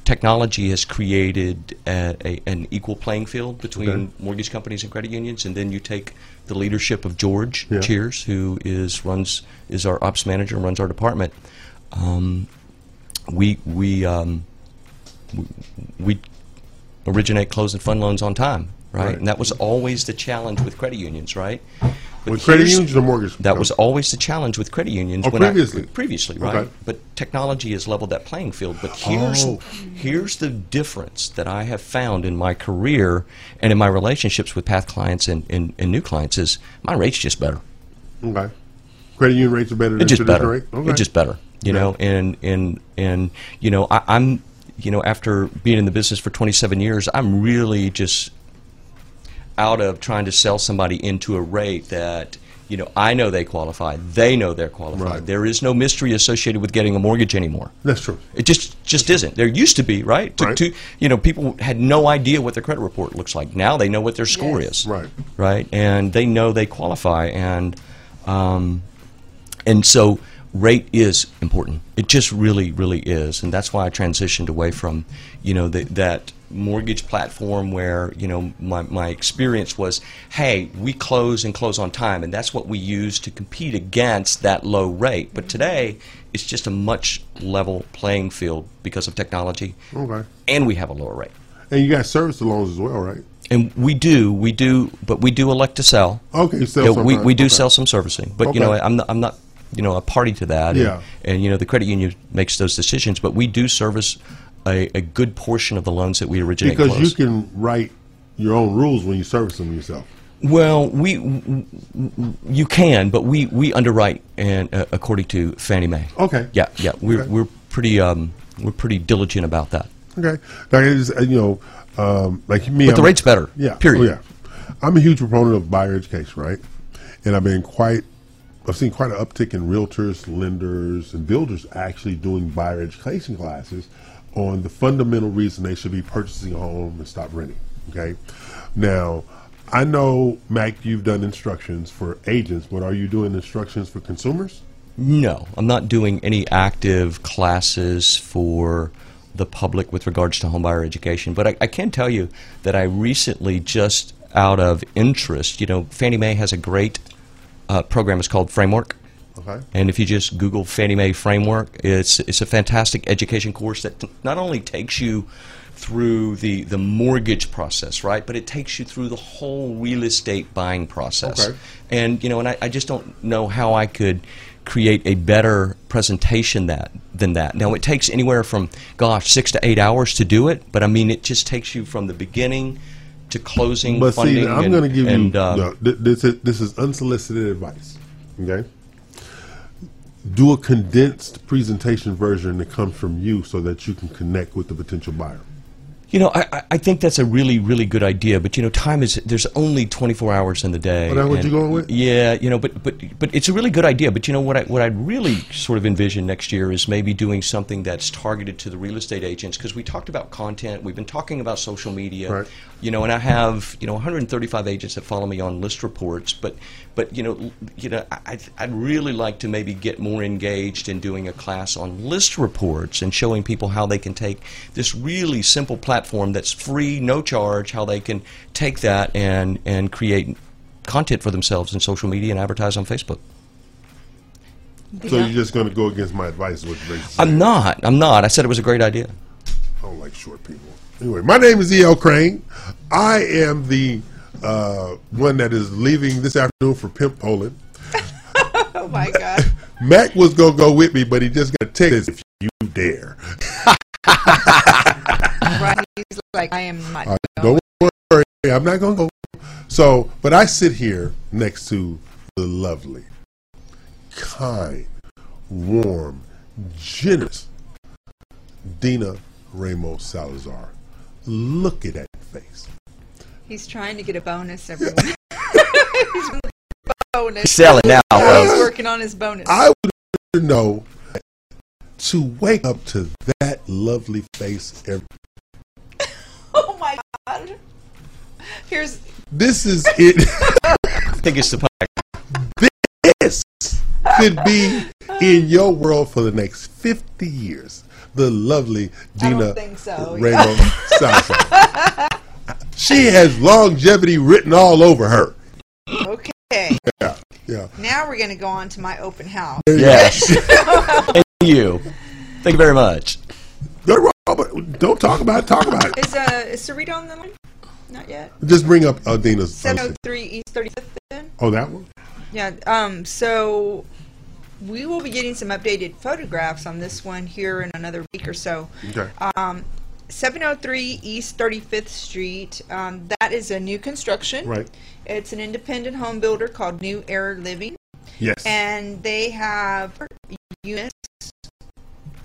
technology has created a, a, an equal playing field between Okay. mortgage companies and credit unions, and then you take the leadership of George Yeah. Cheers, who is runs is our ops manager and runs our department. Um, we we um, we- originate, close, and fund loans on time, right? Right. And that was always the challenge with credit unions, right? With credit unions or mortgage? That was always the challenge with credit unions. Oh, when I- previously? previously, right? Okay. But technology has leveled that playing field. But here's Oh. here's the difference that I have found in my career and in my relationships with past clients and, and, and new clients is my rate's just better. Okay. Credit union rates are better than It's just better. rate? Okay. It's just better. You Okay. know, and and and you know, I, I'm you know, after being in the business for 27 years, I'm really just out of trying to sell somebody into a rate that you know I know they qualify, they know they're qualified. Right. There is no mystery associated with getting a mortgage anymore. That's true. It just just isn't. There used to be, right? To, Right. to you know, people had no idea what their credit report looks like. Now they know what their score Yes. is, Right. Right, and they know they qualify, and um, and so rate is important. It just really, really is, and that's why I transitioned away from, you know, the, that mortgage platform where you know my my experience was, hey, we close and close on time, and that's what we use to compete against that low rate. But today, it's just a much level playing field because of technology, Okay. and we have a lower rate. And you guys service the loans as well, right? And we do, we do, but we do elect to sell. Okay, sell Yeah, we, we do Okay. sell some servicing, but you know, Okay. I'm not, I'm not, you know, a party to that. Yeah. And, and you know, the credit union makes those decisions, but we do service a, a good portion of the loans that we originate. Because close. you can write your own rules when you service them yourself. Well, we you can, but we, we underwrite and uh, according to Fannie Mae. Okay. Yeah, yeah, we're Okay. we're pretty um, we're pretty diligent about that. Okay. Like, it's, uh, you know, um, like me. But the I'm- rate's better, Yeah. period. Oh, yeah. I'm a huge proponent of buyer education, right? And I've been quite, I've seen quite an uptick in realtors, lenders, and builders actually doing buyer education classes on the fundamental reason they should be purchasing a home and stop renting. Okay. Now, I know, Mac, you've done instructions for agents, but are you doing instructions for consumers? No, I'm not doing any active classes for the public with regards to homebuyer education. But I, I can tell you that I recently, just out of interest, you know, Fannie Mae has a great uh, program. It's called Framework. Okay. And if you just Google Fannie Mae Framework, it's it's a fantastic education course that t- not only takes you through the, the mortgage process, right? But it takes you through the whole real estate buying process. Okay. And you know, and I, I just don't know how I could create a better presentation that than that. Now it takes anywhere from gosh six to eight hours to do it, but I mean it just takes you from the beginning to closing But funding. see, I'm going to give and, you uh, no, this. Is, this is unsolicited advice. Okay. Do a condensed presentation version that comes from you, so that you can connect with the potential buyer. You know, I, I- think that's a really, really good idea. But you know, time is there's only 24 hours in the day. What and- you're going with? Yeah, you know, but but but it's a really good idea. But you know what I what I'd really sort of envision next year is maybe doing something that's targeted to the real estate agents because we talked about content. We've been talking about social media. Right. You know, and I have you know 135 agents that follow me on ListReports. But but you know you know I, I'd- really like to maybe get more engaged in doing a class on ListReports and showing people how they can take this really simple platform that's free, no charge, how they can take that and and create content for themselves in social media and advertise on Facebook. So you're just going to go against my advice, is what I'm not. I'm not. I said it was a great idea. I don't like short people. Anyway, my name is E.L. Craine. I am the uh, one that is leaving this afternoon for Pimp Poland. Oh my God. Mac was going to go with me, but he just got to take this if you dare. right. He's like, I am not. Uh, don't worry, I'm not going to go. So, but I sit here next to the lovely, kind, warm, generous Dina Ramos Salazar. Look at that face. He's trying to get a bonus, everyone. He's looking for a bonus. He's selling now, He's working on his bonus. I would know to wake up to that lovely face. Every, my God. Here's this is it. I think it's the pack. this could be in your world for the next 50 years. The lovely I Dina don't so. Ramos Salazar. She has longevity written all over her. Okay. Yeah, yeah. Now we're going to go on to my open house. Yes. Thank you. Thank you very much. Good, but Don't talk about it. Talk about it. Is uh is Sarita on the line? Not yet. Just bring up uh, oh three East Thirty Fifth. Then. Oh, that one. Yeah. Um. So we will be getting some updated photographs on this one here in another week or so. Okay. Um, 703 East 35th Street. Um, that is a new construction. Right. It's an independent home builder called New Air Living. Yes. And they have units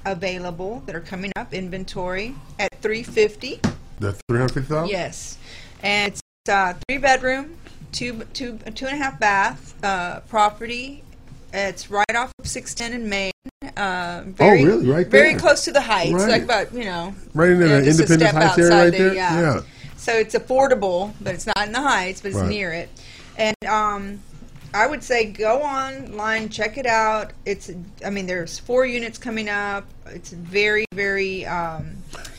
available that are coming up inventory at 350. The three hundred fifty thousand. Yes, and it's uh, three bedroom, two two two and a half bath uh, property. It's right off of 610 in Maine. Uh, very, Oh, really? Right Very there. close to the heights, Right. like about you know. Right in yeah, the a Independence Heights area outside right the- there? Yeah. Yeah. So it's affordable, but it's not in the heights, but it's Right. near it. And um, I would say go online, check it out. It's, I mean, there's four units coming up. It's very, very um,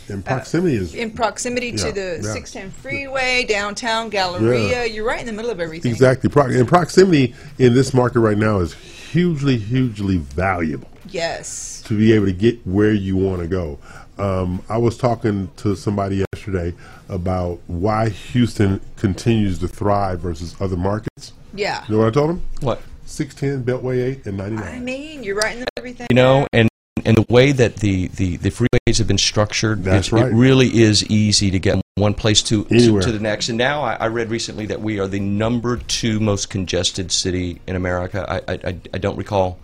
And proximity is in proximity Yeah, to the yeah. 610 freeway, downtown Galleria. You're right in the middle of everything. exactly. Pro- and proximity in this market right now is hugely, hugely valuable. Yes. to be able to get where you want to go. Um, I was talking to somebody yesterday about why Houston continues to thrive versus other markets. Yeah. You know what I told him? What? 610, Beltway 8, and 99. I mean, you're right in the middle of everything. You know, and and the way that the, the, the freeways have been structured, That's it, right. it really is easy to get from one place to, to, to the next. And now I, I read recently that we are the number two most congested city in America. I, I, I, I don't recall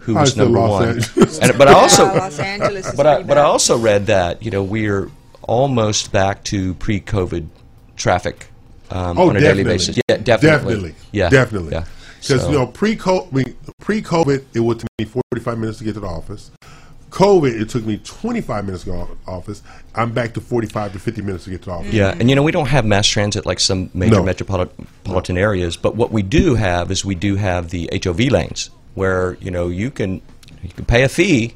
who was number Los one. And, but I also, Yeah, Los Angeles but I, but I also read that you know we're almost back to pre-COVID traffic um, oh, on a definitely. daily basis. Yeah, definitely. Definitely. Yeah, Definitely. Yeah. Because, So- you know, pre-COVID, I mean, pre-COVID, it would take me 45 minutes to get to the office. COVID, it took me 25 minutes to go to the office. I'm back to 45 to 50 minutes to get to the office. Yeah, and you know we don't have mass transit like some major No. metropolitan areas, but what we do have is we do have the HOV lanes where you know you can you can pay a fee,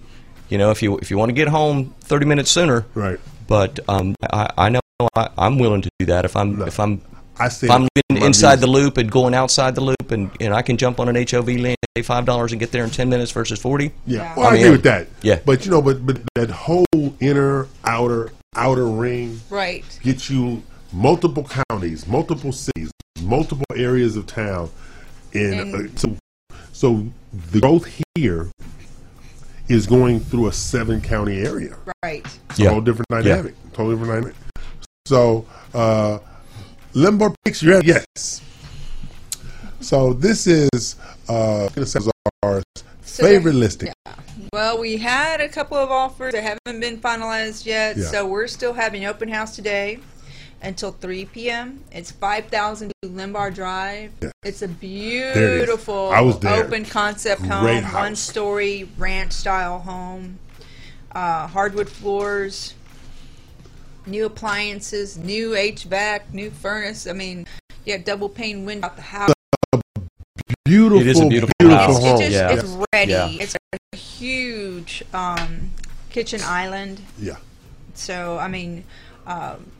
you know if you if you want to get home 30 minutes sooner. Right. But um, I, I know I, I'm willing to do that if I'm if I'm I say if I'm that living my inside the loop and going outside the loop and, and I can jump on an HOV lane, pay five dollars and get there in 10 minutes versus 40. Yeah, well, I I'm agree in. with that. Yeah. But, you know, but, but that whole inner, outer, outer ring Right. gets you multiple counties, multiple cities, multiple areas of town. And, And- uh, so, so the growth here is going through a seven county area. Right. It's a Yeah. whole different Yeah. dynamic. Totally different dynamic. So, uh, Limbo picks your yes. So this is uh, our So favorite listing. Well, we had a couple of offers that haven't been finalized yet, Yeah. so we're still having open house today until 3 p.m. It's 5000 Lymbar Drive. Yeah. It's a it beautiful I was open concept Great home, house. one story ranch style home, uh, hardwood floors, new appliances, new HVAC, new furnace. I mean, you have double pane window out the house. Beautiful, It is a beautiful It's, house. home. it's, just, Yeah. it's ready. Yeah. It's a huge um, kitchen island. Yeah. So I mean, um,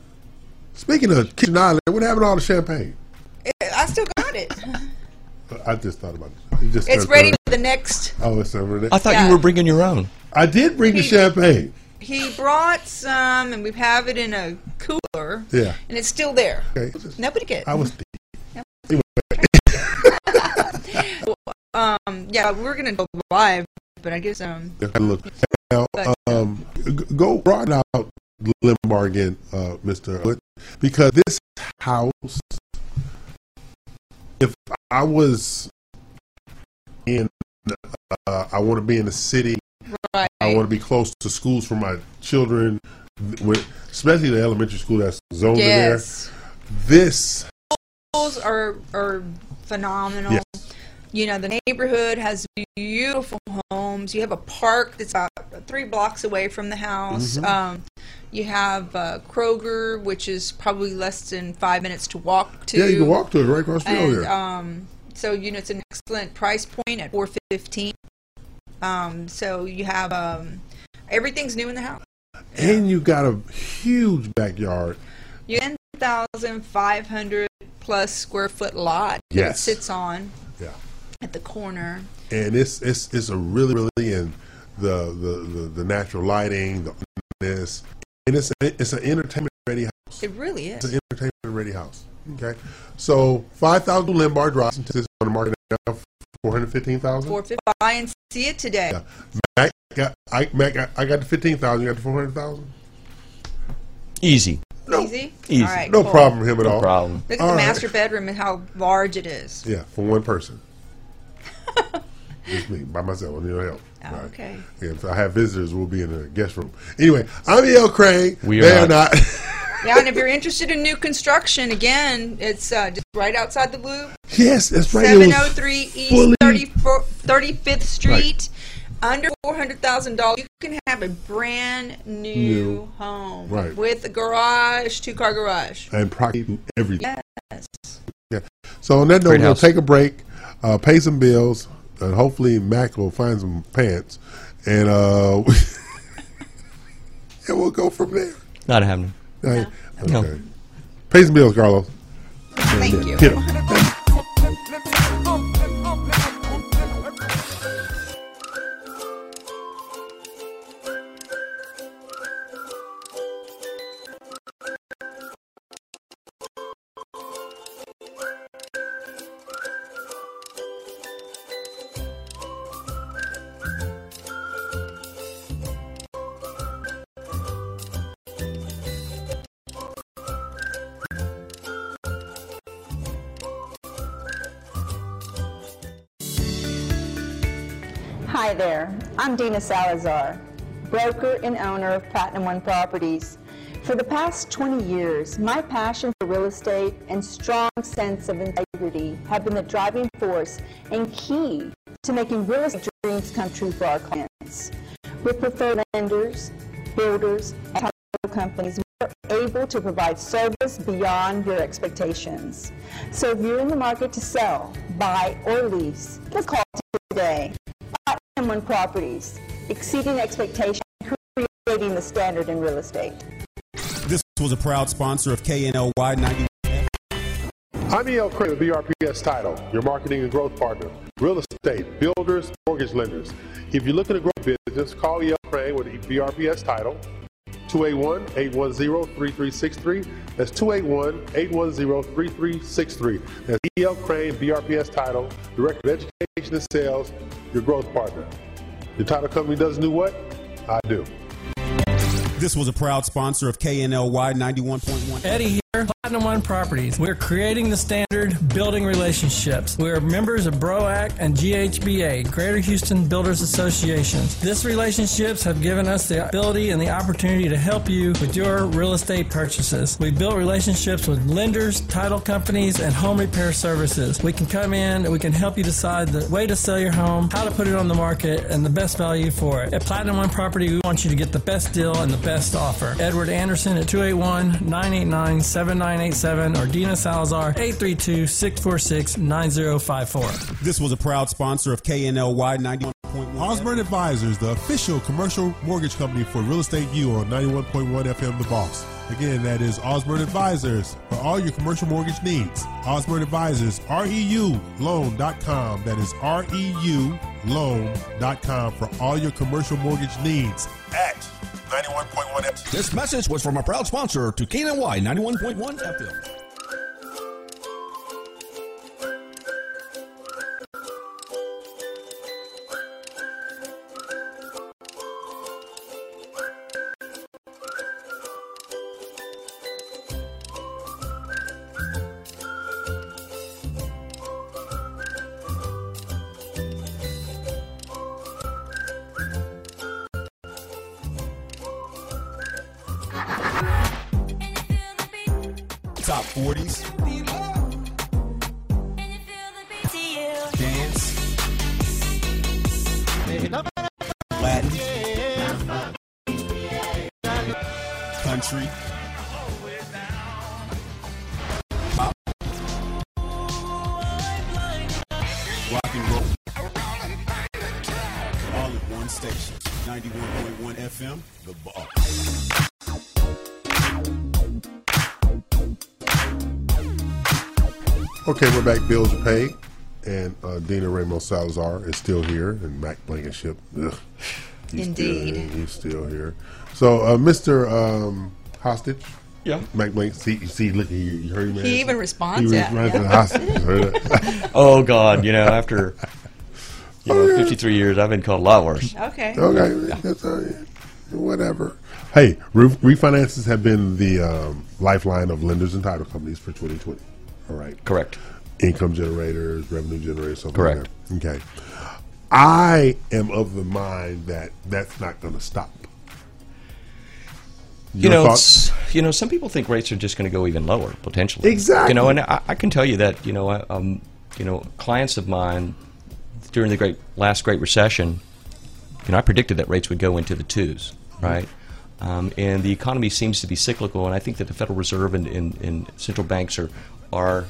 Speaking of Kitchen Island, what happened to all the champagne? it, I still got it. I just thought about it. You just it's ready for the next. Oh, it's over there. I thought Yeah. you were bringing your own. I did bring the champagne. He brought some, and we have it in a cooler. Yeah. And it's still there. Okay. Nobody get. I was. Um. Yeah, we're gonna go live, but I guess um. Look now, um, go broaden out Lymbar again, uh, Mister Hood, because this house. If I was in, uh, I want to be in the city. Want to be close to schools for my children, with, especially the elementary school that's zoned Yes. in there. This, schools are are phenomenal. Yes. You know, the neighborhood has beautiful homes. You have a park that's about three blocks away from the house. Mhm. Um, you have uh, Kroger, which is probably less than five minutes to walk to. yeah, you can walk to it right across the street And um, so you know, it's an excellent price point at four fifteen. Um, so you have um, everything's new in the house. and you got a huge backyard. You ten thousand five hundred plus square foot lot that Yes. it sits on Yeah. at the corner. and it's it's it's a really really in the the the, the natural lighting, the this, and it's a, it's an entertainment ready house. It really is. It's an entertainment ready house. Okay, so five thousand Lymbar Drive is on the market now, four hundred fifteen thousand. Four fifty. Buy and see it today. Yeah. Mac got I Mac got, I got the fifteen thousand. You got the four hundred thousand. Easy. Easy. Easy. All right. No cool. problem for him at No all. problem. Look at All the right. master bedroom and how large it is. Yeah, for one person. Just me by myself. I need no help. Oh, okay. Yeah, if I have visitors, we'll be in the guest room. Anyway, I'm E.L. Craine. We are they are not. not. Yeah, and if you're interested in new construction, again, it's uh, just right outside the loop. yes, that's right. It was 703 East 34 35th Street. Under four hundred thousand dollars, you can have a brand new, New. home Right. with a garage, two car garage. and property everything. Yes. Yeah. So on that note, Great we'll house. take a break, uh, pay some bills, and hopefully Mac will find some pants, and uh, and we'll go from there. Not happening. Right? No. Okay. Pay some bills, Carlos. Thank you. Salazar, broker and owner of Platinum One Properties. For the past 20 years, my passion for real estate and strong sense of integrity have been the driving force and key to making real estate dreams come true for our clients. With preferred lenders, builders, and companies, we're able to provide service beyond your expectations. So if you're in the market to sell, buy, or lease, let's call today. Platinum One Properties, exceeding expectations, creating the standard in real estate. This was a proud sponsor of KNLY 90. I'm E.L. Craine with BRPS Title, your marketing and growth partner. Real estate, builders, mortgage lenders. If you're looking to grow business, call E.L. Craine with BRPS Title, 281-810-3363. That's 281-810-3363. That's E.L. Craine, BRPS Title, Director of Education and Sales, your growth partner. Your title company doesn't do what? I do. This was a proud sponsor of KNLY 91.1. Eddie here, Platinum One Properties. We're creating the standard, building relationships. We're members of BROAC and GHBA, Greater Houston Builders Associations. This relationships have given us the ability and the opportunity to help you with your real estate purchases. We've built relationships with lenders, title companies, and home repair services. We can come in and we can help you decide the way to sell your home, how to put it on the market, and the best value for it. At Platinum One Property, we want you to get the best deal and the best offer. Edward Anderson at 281 989 7987 or Dina Salazar 832 646 9054. This was a proud sponsor of KNLY 91.1. Osborne Advisors, the official commercial mortgage company for Real Estate U on 91.1 FM The Boss. Again, that is Osborne Advisors for all your commercial mortgage needs. Osborne Advisors, REULoan.com. That is REULoan.com for all your commercial mortgage needs at 91.1 FM. This message was from a proud sponsor to KNY 91.1 FM. Rock and roll. All at one station. 91.1 FM, The Boss. Okay, we're back. Bills are paid. And uh, Dina Ramos Salazar is still here, and Mac Blankenship. Ugh, he's Indeed. Still, he's still here. So, uh, Mr. Um, Hostage. Yeah. Mac Blank. See, see, look, you, you heard him. He even responds, He yeah, responds to yeah. the hostage. You heard it? oh God, you know after you know 53 years, I've been called a lot worse. Okay. Okay, that's all right. whatever. Hey, re- refinances have been the um, lifeline of lenders and title companies for 2020. All right. Correct. Income generators, revenue generators, something Correct. like that. Okay. I am of the mind that that's not going to stop. You know, thoughts? you know, some people think rates are just going to go even lower potentially. Exactly. You know, and I, I can tell you that you know, um, you know, clients of mine during the great last Great Recession, you know, I predicted that rates would go into the twos, right? Um, and the economy seems to be cyclical, and I think that the Federal Reserve and, and, and central banks are are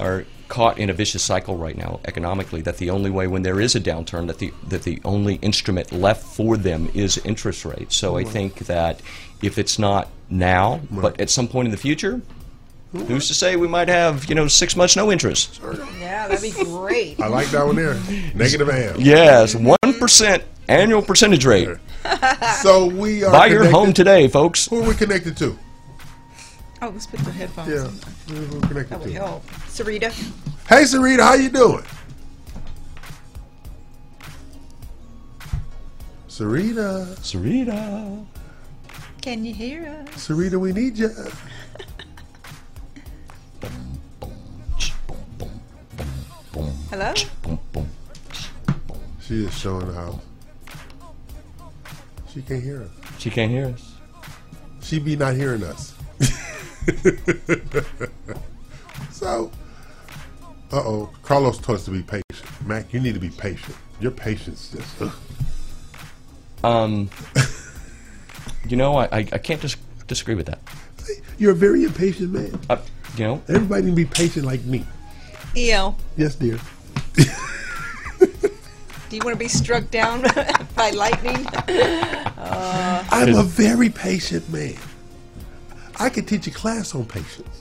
are caught in a vicious cycle right now economically. That the only way when there is a downturn, that the that the only instrument left for them is interest rates. So I think that if it's not now, but at some point in the future, who's to say we might have you know six months no interest? Yeah, that'd be great. I like that one there. Negative AM. Yes, one percent annual percentage rate. So we are. Buy your home today, folks. Who are we connected to? Oh, let's put the headphones Yeah, on. who are we connected That would to? help. Sarita. Hey, Sarita, how you doing? Sarita, Sarita, Can you hear us? Sarita, we need you. Hello? She is showing the house. She can't hear us. She can't hear us. She she be not hearing us. so, uh oh, Carlos told us to be patient. Mac, you need to be patient. Your patience just. ugh. Um, you know, I, I, I can't dis- disagree with that. You're a very impatient man. Uh, you know, Everybody can be patient like me. EL, Yes, dear. do you want to be struck down by lightning? Uh, I'm a very patient man. I could teach a class on patience.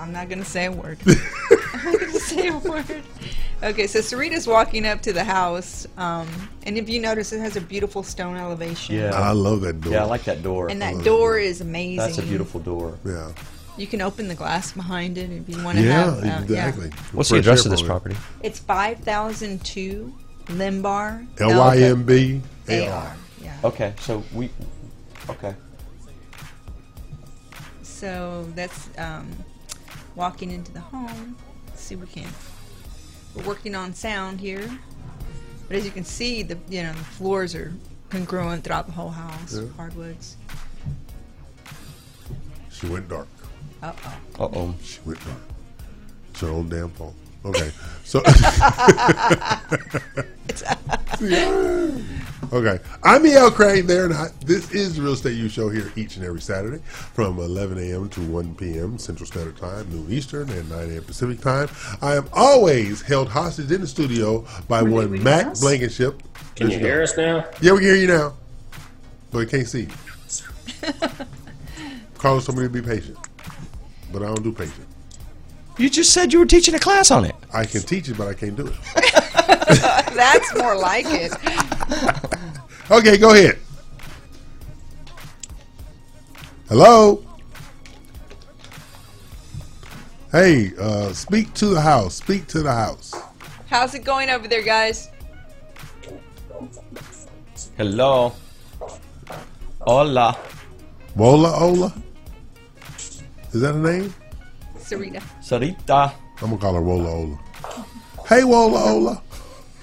I'm not going to say a word. I'm not going to say a word. Okay, so Sarita's walking up to the house, um, and if you notice, it has a beautiful stone elevation. yeah. I love that door. Yeah, I like that door. And that door is amazing. That's a beautiful door. Yeah. You can open the glass behind it if you want to Yeah, have. uh, exactly. What's the address of this property? It's 5002 Lymbar. L Y M B A Yeah. Okay, so we. Okay. So that's um, walking into the home. Let's see, we can. We're working on sound here, but as you can see, the you know the floors are congruent throughout the whole house. Yeah. Hardwoods. She went dark. Uh oh. Uh oh. She went dark. It's her old damn fault. Okay. So. okay. I'm E.L. Craine there, and I, this is the Real Estate U Show here each and every Saturday from 11 a.m. to 1 p.m. Central Standard Time, noon Eastern, and 9 a.m. Pacific Time. I am always held hostage in the studio by one Mac Blankenship. Can you hear us now? Yeah, we can hear you now. But we can't see you. Carlos told me to be patient, but I don't do patient. You just said you were teaching a class on it. I can teach it, but I can't do it. That's more like it. Okay, go ahead. Hello. Hey, uh, speak to the house. Speak to the house. How's it going over there, guys? Hello. Hola. Wola Ola. Is that a name? Sarita. Sarita. I'm gonna call her Wola Ola. Hey, Wola Ola.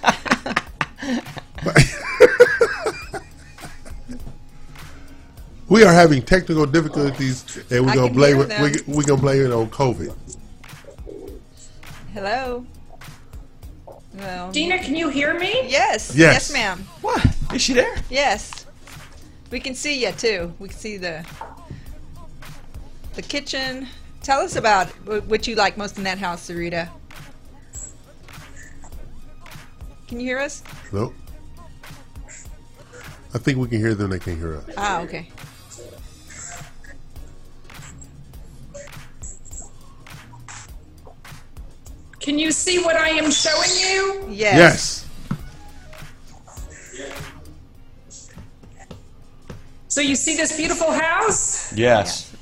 we are having technical difficulties, and we're I gonna blame it. We, we're gonna blame it on COVID. Hello. Well, Dina, can you hear me? Yes. Yes. Yes, ma'am. What? Is she there? Yes. We can see you too. We can see the the kitchen. Tell us about what you like most in that house, Sarita. Can you hear us? Nope. I think we can hear them. They can't hear us. Ah, okay. Can you see what I am showing you? Yes. Yes. So you see this beautiful house? Yes.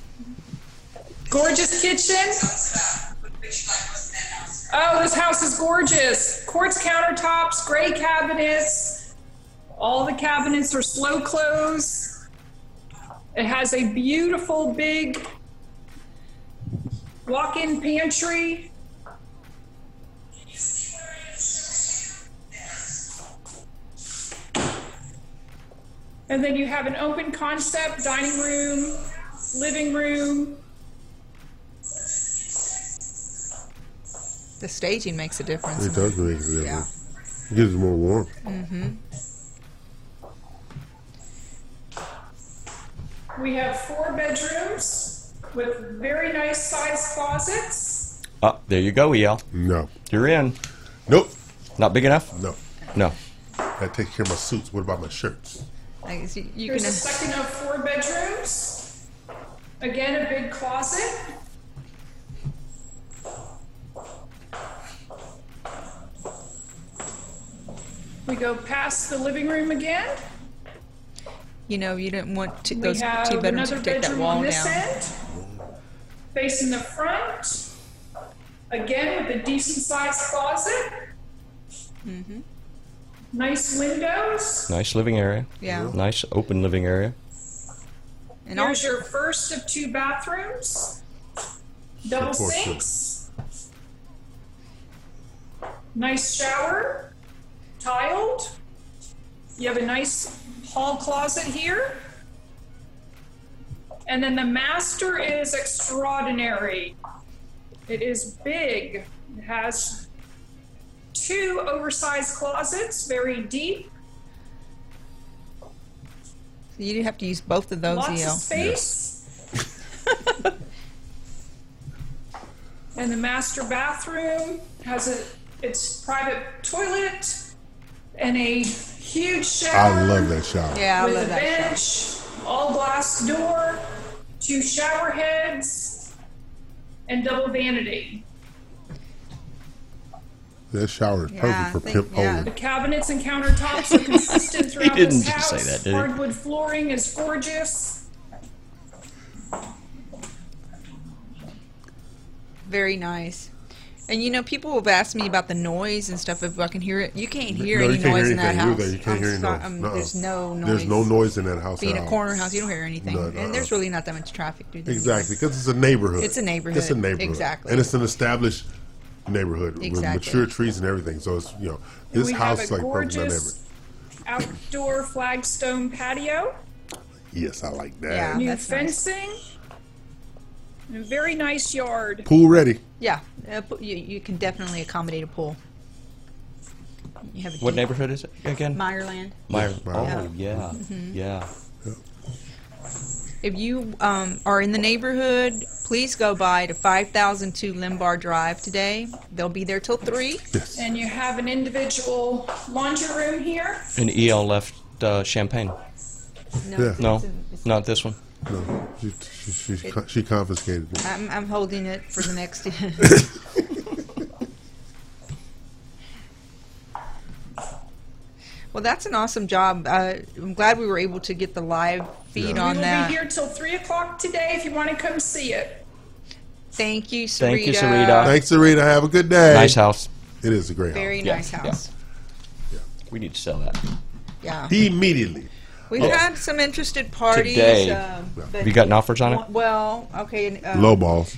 Gorgeous kitchen. Oh, this house is gorgeous. Quartz countertops, gray cabinets. All the cabinets are slow close. It has a beautiful big walk-in pantry. And then you have an open concept dining room, living room. The staging makes a difference. It does make a difference. Yeah. It gives more warmth. Mm-hmm. We have four bedrooms with very nice sized closets. Oh, there you go, EL. No. You're in. Nope. Not big enough? No. No. I take care of my suits. What about my shirts? I guess you, you Here's can. a second of four bedrooms. Again, a big closet. We go past the living room again. You know, you didn't want to, We those two bedrooms to take that bedroom wall on this down. end, facing the front. Again, with a decent sized closet. Mm-hmm. Nice windows. Nice living area. Yeah. Nice open living area. And Here's your first of two bathrooms. Double Support sinks. Nice shower. Tiled. You have a nice hall closet here. And then the master is extraordinary. It is big. It has two oversized closets, very deep, You have to use both of those, lots EL. of space. and the master bathroom has a its private toilet and a huge shower. I love that shower. Yeah, I with love a that shower. bench, all glass door, two shower heads, and double vanity. That shower is Yeah, perfect I for think- pimp yeah. holding. The cabinets and countertops are consistent throughout didn't this just house. say that, did he? Hardwood flooring is gorgeous. Very nice. And you know, people have asked me about the noise and stuff. If I can hear it, you can't hear no, any you can't noise hear in that house. either. You can't I'm hear any so- noise. um, Nuh-uh. There's no noise. There's no noise in that house Being at a corner house, you don't hear anything, No, no, and there's really not that much traffic through there. Exactly, because it's a neighborhood. It's a neighborhood. It's a neighborhood. Exactly. And it's an established neighborhood with mature trees and everything. So it's you know this we house have is a like perfect dynamic. gorgeous outdoor flagstone patio, Yes, I like that. Yeah. new that's nice. Fencing, and a very nice yard. Pool ready. Yeah, uh, you, you can definitely accommodate a pool. You have a What deep- neighborhood is it again? Meyerland. Meyer. Meyer. Oh yeah, Mhm. yeah. If you um, are in the neighborhood, please go by to 5002 Lymbar Drive today. They'll be there till 3. Yes. And you have an individual laundry room here. And EL left uh, Champagne. No, Yeah. No, it's- it's- not this one. No, she she, she, she confiscated it. I'm, I'm holding it for the next. well, that's an awesome job. Uh, I'm glad we were able to get the live feed on that. We'll that. be here till three o'clock today if you want to come see it. Thank you, Sarita. Thank you, Sarita. Thanks, Sarita. Have a good day. Nice house. It is a great Very house. Yeah, nice yeah. house. We need to sell that. Yeah. Immediately. We've Oh. had some interested parties. Today. um, but- Have you gotten offers on it? Well, okay. Um, Low balls.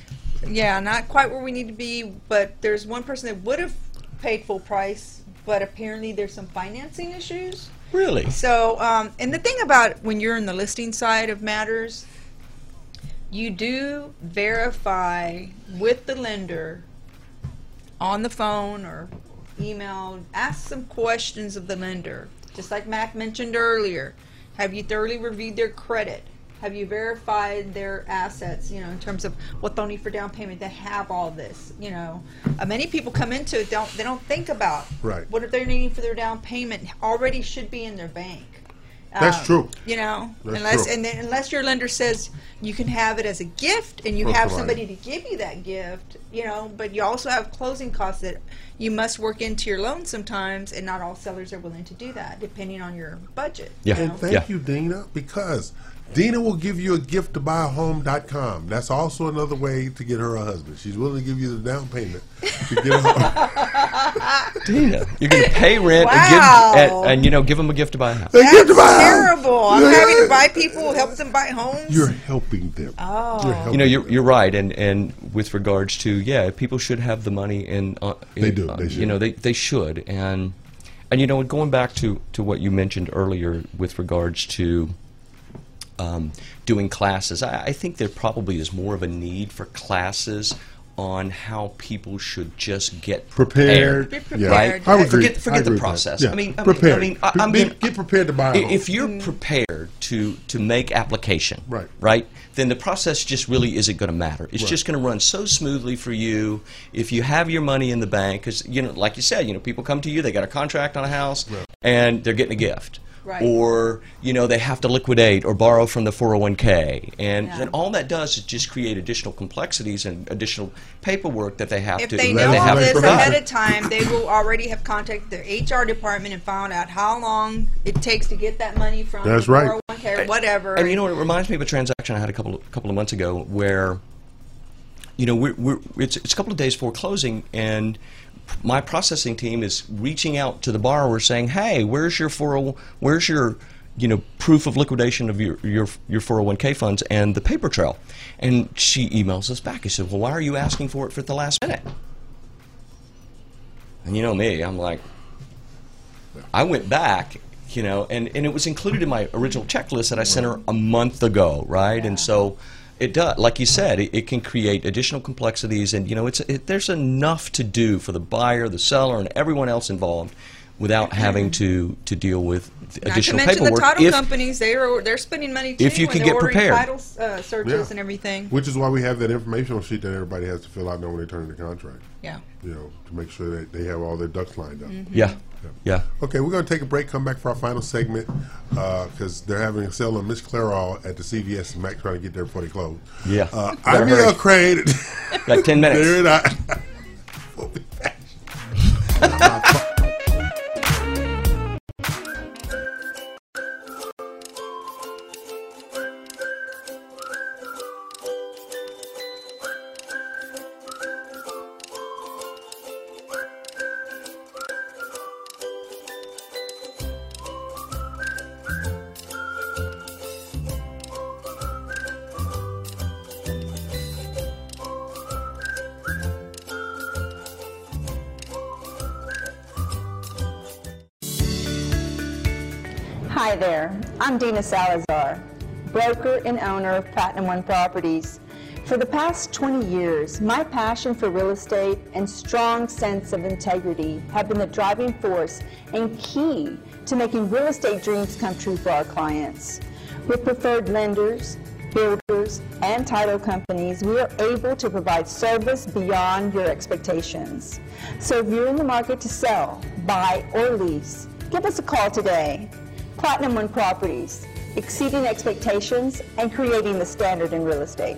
Yeah, not quite where we need to be, but there's one person that would have paid full price, but apparently there's some financing issues. Really? So, um, and the thing about when you're in the listing side of matters, you do verify with the lender on the phone or email, ask some questions of the lender. Just like Mac mentioned earlier, have you thoroughly reviewed their credit? Have you verified their assets, you know, in terms of what they'll need for down payment? They have all this, you know. Uh, many people come into it, don't, they don't think about Right. what they're needing for their down payment already should be in their bank. That's Um, true. You know, That's unless true. and then, unless your lender says you can have it as a gift and you Or have provided. somebody to give you that gift, you know, but you also have closing costs that you must work into your loan sometimes, and not all sellers are willing to do that, depending on your budget. Yeah. you know? And thank you, Dina, because Dina will give you a gift to buy a home.com. That's also another way to get her a husband. She's willing to give you the down payment to get a home. Dina, you're going to pay rent Wow. and, give, and, and you know give them a gift to buy a house. A gift to buy a house. Terrible. I'm Yeah. having to buy people, help them buy homes. You're helping them. Oh. You're helping You know, you're, you're right, and, and with regards to yeah, people should have the money, and uh, They do, uh, they You should. know, they they should, and and you know, going back to to what you mentioned earlier with regards to um, doing classes, I, I think there probably is more of a need for classes on how people should just get Prepared. Be Yeah. prepared. Right? I would agree. Forget, I the process. Yeah. I mean, I prepared. mean, I, mean, I, I'm Be- get prepared to buy a if you're prepared to to make application, Right. right, then the process just really isn't going to matter. It's Right. just going to run so smoothly for you if you have your money in the bank. Because you know, like you said, you know, people come to you, they got a contract on a house, and they're getting a gift. Right. Or you know they have to liquidate or borrow from the 401k, and Yeah. then all that does is just create additional complexities and additional paperwork that they have If to. they know they all have to this ahead of time, they will already have contacted their HR department and found out how long it takes to get that money from That's the right. 401k or whatever. And you know what? It reminds me of a transaction I had a couple of, couple of months ago where, you know, we're, we're it's, it's a couple of days before closing, and my processing team is reaching out to the borrower saying, "Hey, where's your 40, where's your you know proof of liquidation of your your your 401k funds and the paper trail?" And she emails us back. She said, "Well, why are you asking for it for the last minute?" And you know me, I'm like, I went back you know, and, and it was included in my original checklist that I sent her a month ago, right? And so it does, like you said, it, it can create additional complexities, and you know, it's it, there's enough to do for the buyer, the seller, and everyone else involved without having to to deal with Not additional to mention paperwork. the title if, companies, they're they're spending money too if you when can get prepared. title uh, searches Yeah. and everything. Which is why we have that informational sheet that everybody has to fill out now when they turn in the contract. Yeah. You know, to make sure that they have all their ducks lined up. Mhm. Yeah. Yeah. Okay, we're going to take a break, come back for our final segment because they're having a sale on Miss Clairol at the CVS and Mac trying to get there before they close. Yeah. Uh, I'm hurry. E.L. Craine. Got 10 minutes. There it is. We'll be back. I'm Dina Salazar, broker and owner of Platinum One Properties. For the past 20 years, my passion for real estate and strong sense of integrity have been the driving force and key to making real estate dreams come true for our clients. With preferred lenders, builders, and title companies, we are able to provide service beyond your expectations. So if you're in the market to sell, buy, or lease, give us a call today. Platinum One Properties, exceeding expectations and creating the standard in real estate.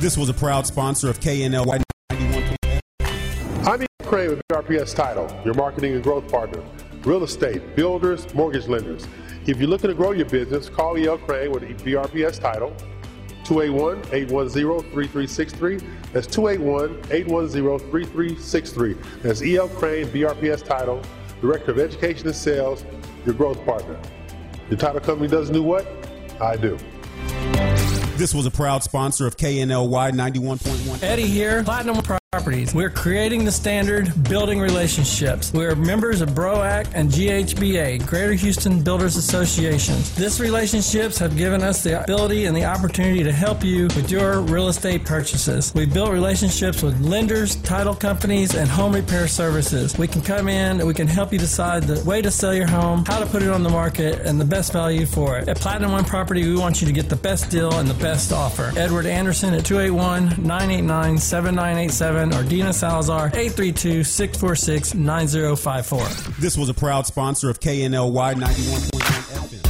This was a proud sponsor of KNLY 91. I'm E.L. Craine with BRPS Title, your marketing and growth partner. Real estate, builders, mortgage lenders. If you're looking to grow your business, call E.L. Craine with BRPS Title, 281-810-3363. That's 281-810-3363. That's E.L. Craine, BRPS Title, Director of Education and Sales, your growth partner. Your title company does do what? I do. This was a proud sponsor of KNLY 91.1. Eddie here, Platinum Properties. We're creating the standard, building relationships. We're members of BROAC and GHBA, Greater Houston Builders Associations. These relationships have given us the ability and the opportunity to help you with your real estate purchases. We've built relationships with lenders, title companies, and home repair services. We can come in and we can help you decide the way to sell your home, how to put it on the market, and the best value for it. At Platinum One Property, we want you to get the best deal and the best offer. Edward Anderson at 281 989 7987 or Dina Salazar 832 646 9054. This was a proud sponsor of KNLY 91.1 FM.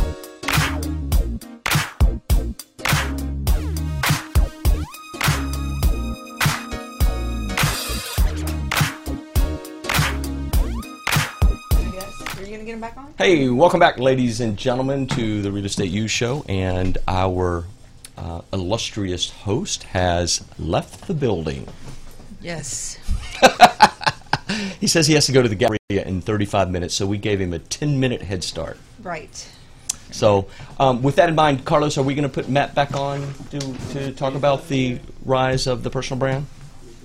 I guess. Are you gonna get him back on? Hey, welcome back, ladies and gentlemen, to the Real Estate U Show. And our uh, illustrious host has left the building. Yes. He says he has to go to the gallery in 35 minutes, so we gave him a 10 minute head start. Right. So, um, with that in mind, Carlos, are we going to put Matt back on to, to talk about the rise of the personal brand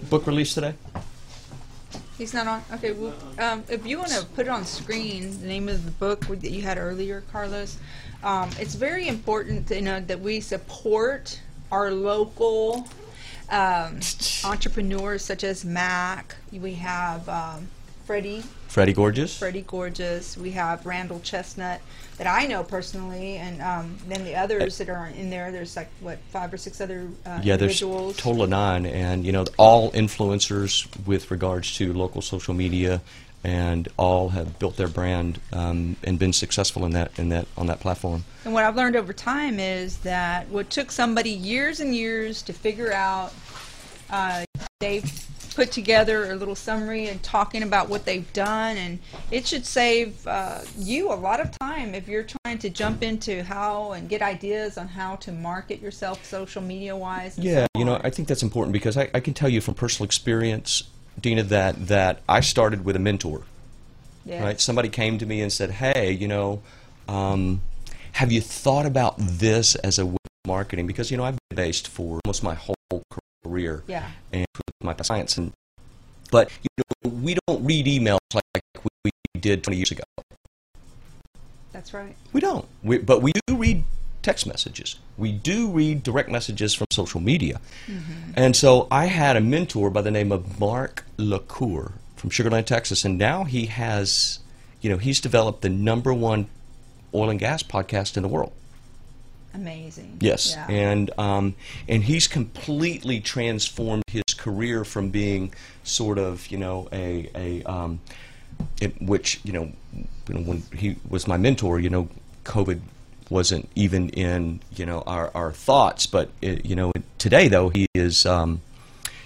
book release today? He's not on. Okay. Well, um, if you want to put it on screen, the name of the book that you had earlier, Carlos, um, it's very important to, you know that we support our local um, entrepreneurs such as Mac. We have um, Freddie. Freddie Gorgeous? Freddie Gorgeous. We have Randall Chestnut that I know personally, and um, then the others that are in there. There's like what five or six other uh, yeah, there's individuals. total of nine, and you know, all influencers with regards to local social media, and all have built their brand um, and been successful in that in that on that platform. And what I've learned over time is that what took somebody years and years to figure out, uh, they've put together a little summary and talking about what they've done, and it should save uh, you a lot of time if you're trying to jump into how and get ideas on how to market yourself social media wise. Yeah, you know, I think that's important because I, I can tell you from personal experience, Dina, that that I started with a mentor. Yeah. Right? Somebody came to me and said, "Hey, you know, um, have you thought about this as a way of marketing?" Because you know, I've been based for almost my whole career, Yeah. and with my science, and but you know, we don't read emails like we did 20 years ago. That's right. We don't. We, but we do read text messages. We do read direct messages from social media. Mm-hmm. And so I had a mentor by the name of Mark LaCour from Sugar Land, Texas, and now he has, you know, he's developed the number one oil and gas podcast in the world. Amazing. Yes, Yeah. and um, and he's completely transformed his career from being sort of you know a a um, it, which you know, you know when he was my mentor, you know, COVID wasn't even in you know our, our thoughts, but it, you know today though he is um,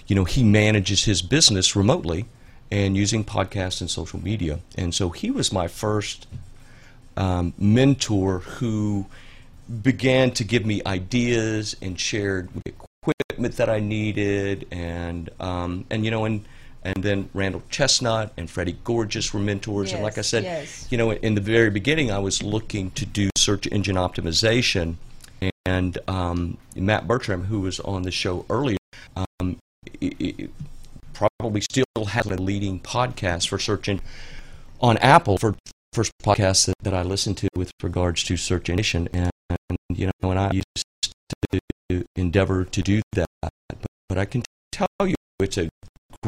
you know he manages his business remotely and using podcasts and social media, and so he was my first um, mentor who began to give me ideas and shared equipment that I needed, and um, and you know, and and then Randall Chestnut and Freddie Gorgeous were mentors, and like I said, yes. you know, in the very beginning, I was looking to do search engine optimization, and um, Matt Bertram, who was on the show earlier, um, probably still has a leading podcast for search engine on Apple for first podcast that, that I listened to with regards to search engine, and, you know, and I used to endeavor to do that, but, but I can tell you it's a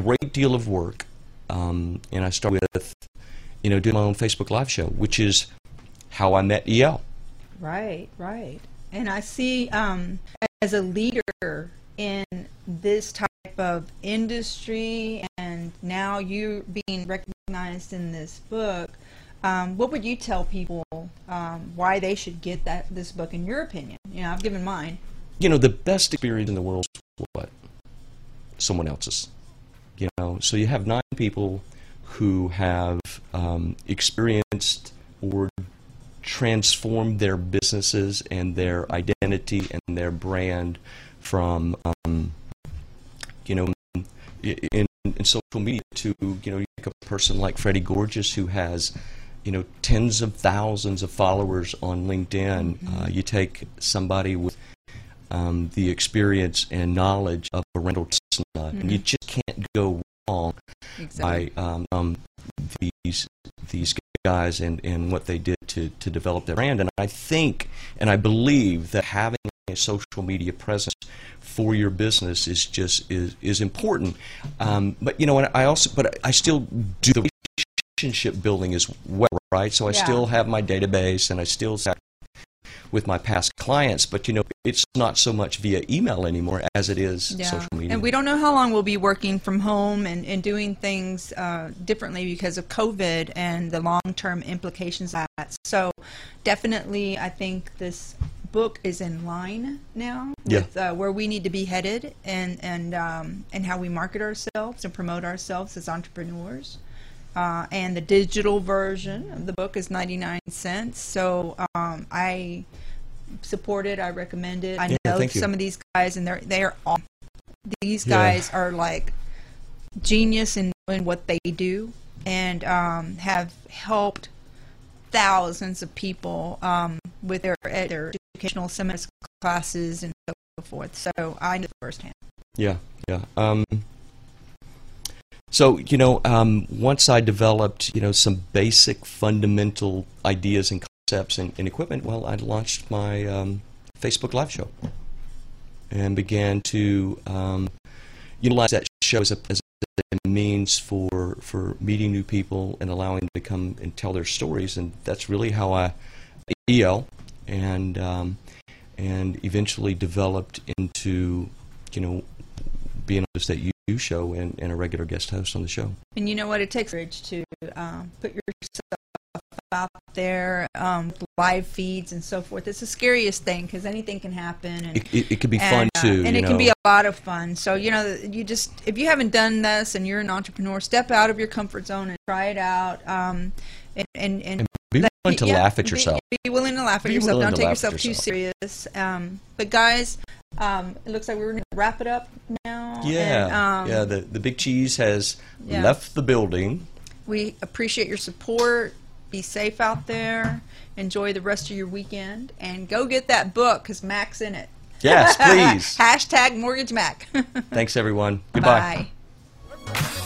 great deal of work, um, and I started with, you know, doing my own Facebook Live show, which is how I met EL. Right, right. And I see um, as a leader in this type of industry, and now you being recognized in this book. Um, what would you tell people um, why they should get that this book? In your opinion, you know, I've given mine. you know, the best experience in the world is what? Someone else's. You know, so you have nine people who have um, experienced or transformed their businesses and their identity and their brand from, um, you know, in, in social media to, you know, you take a person like Freddie Gorgeous who has, you know, tens of thousands of followers on LinkedIn. Uh, you take somebody with um, the experience and knowledge of a Randall Chestnut, and you just can't go wrong Exactly. by um, um, these these guys and, and what they did to, to develop their brand. And I think and I believe that having a social media presence for your business is just is is important. Um, but you know, and I also but I still do the relationship building as well, right? So I Yeah. still have my database and I still with my past clients, but you know, it's not so much via email anymore as it is social media. And we don't know how long we'll be working from home and, and doing things uh, differently because of COVID and the long term implications of that. So, definitely, I think this book is in line now Yeah. with uh, where we need to be headed and, and, um, and how we market ourselves and promote ourselves as entrepreneurs. Uh, and the digital version of the book is 99 cents. So um, I support it. I recommend it. I Yeah, know some of these guys, and they're they are all these Yeah. guys are like genius in, in what they do, and um, have helped thousands of people um, with their their educational seminars, classes, and so forth. So I know firsthand. Yeah, yeah. Um, so you know, um, once I developed you know some basic fundamental ideas and concepts and, and equipment, well, I launched my um, Facebook Live show and began to um, utilize that show as a, as a means for for meeting new people and allowing them to come and tell their stories, and that's really how I EL and um, and eventually developed into you know being on the State U show and, and a regular guest host on the show. And you know what? It takes courage to um, put yourself out there, um, live feeds and so forth. It's the scariest thing because anything can happen. And It, it, it could be and, fun uh, too. and it can be a lot of fun. So you know, you just if you haven't done this and you're an entrepreneur, step out of your comfort zone and try it out. Um, and and, and be willing to yeah, laugh at yourself. Be, willing to laugh at Be yourself. Don't take laugh yourself too serious. Um, but guys, um, it looks like we're going to wrap it up now. Yeah, And, um, yeah. The the big cheese has yeah. left the building. we appreciate your support. Be safe out there. Enjoy the rest of your weekend, and go get that book because Mac's in it. Yes, please. Hashtag Mortgage Mac. Thanks, everyone. Goodbye. Bye.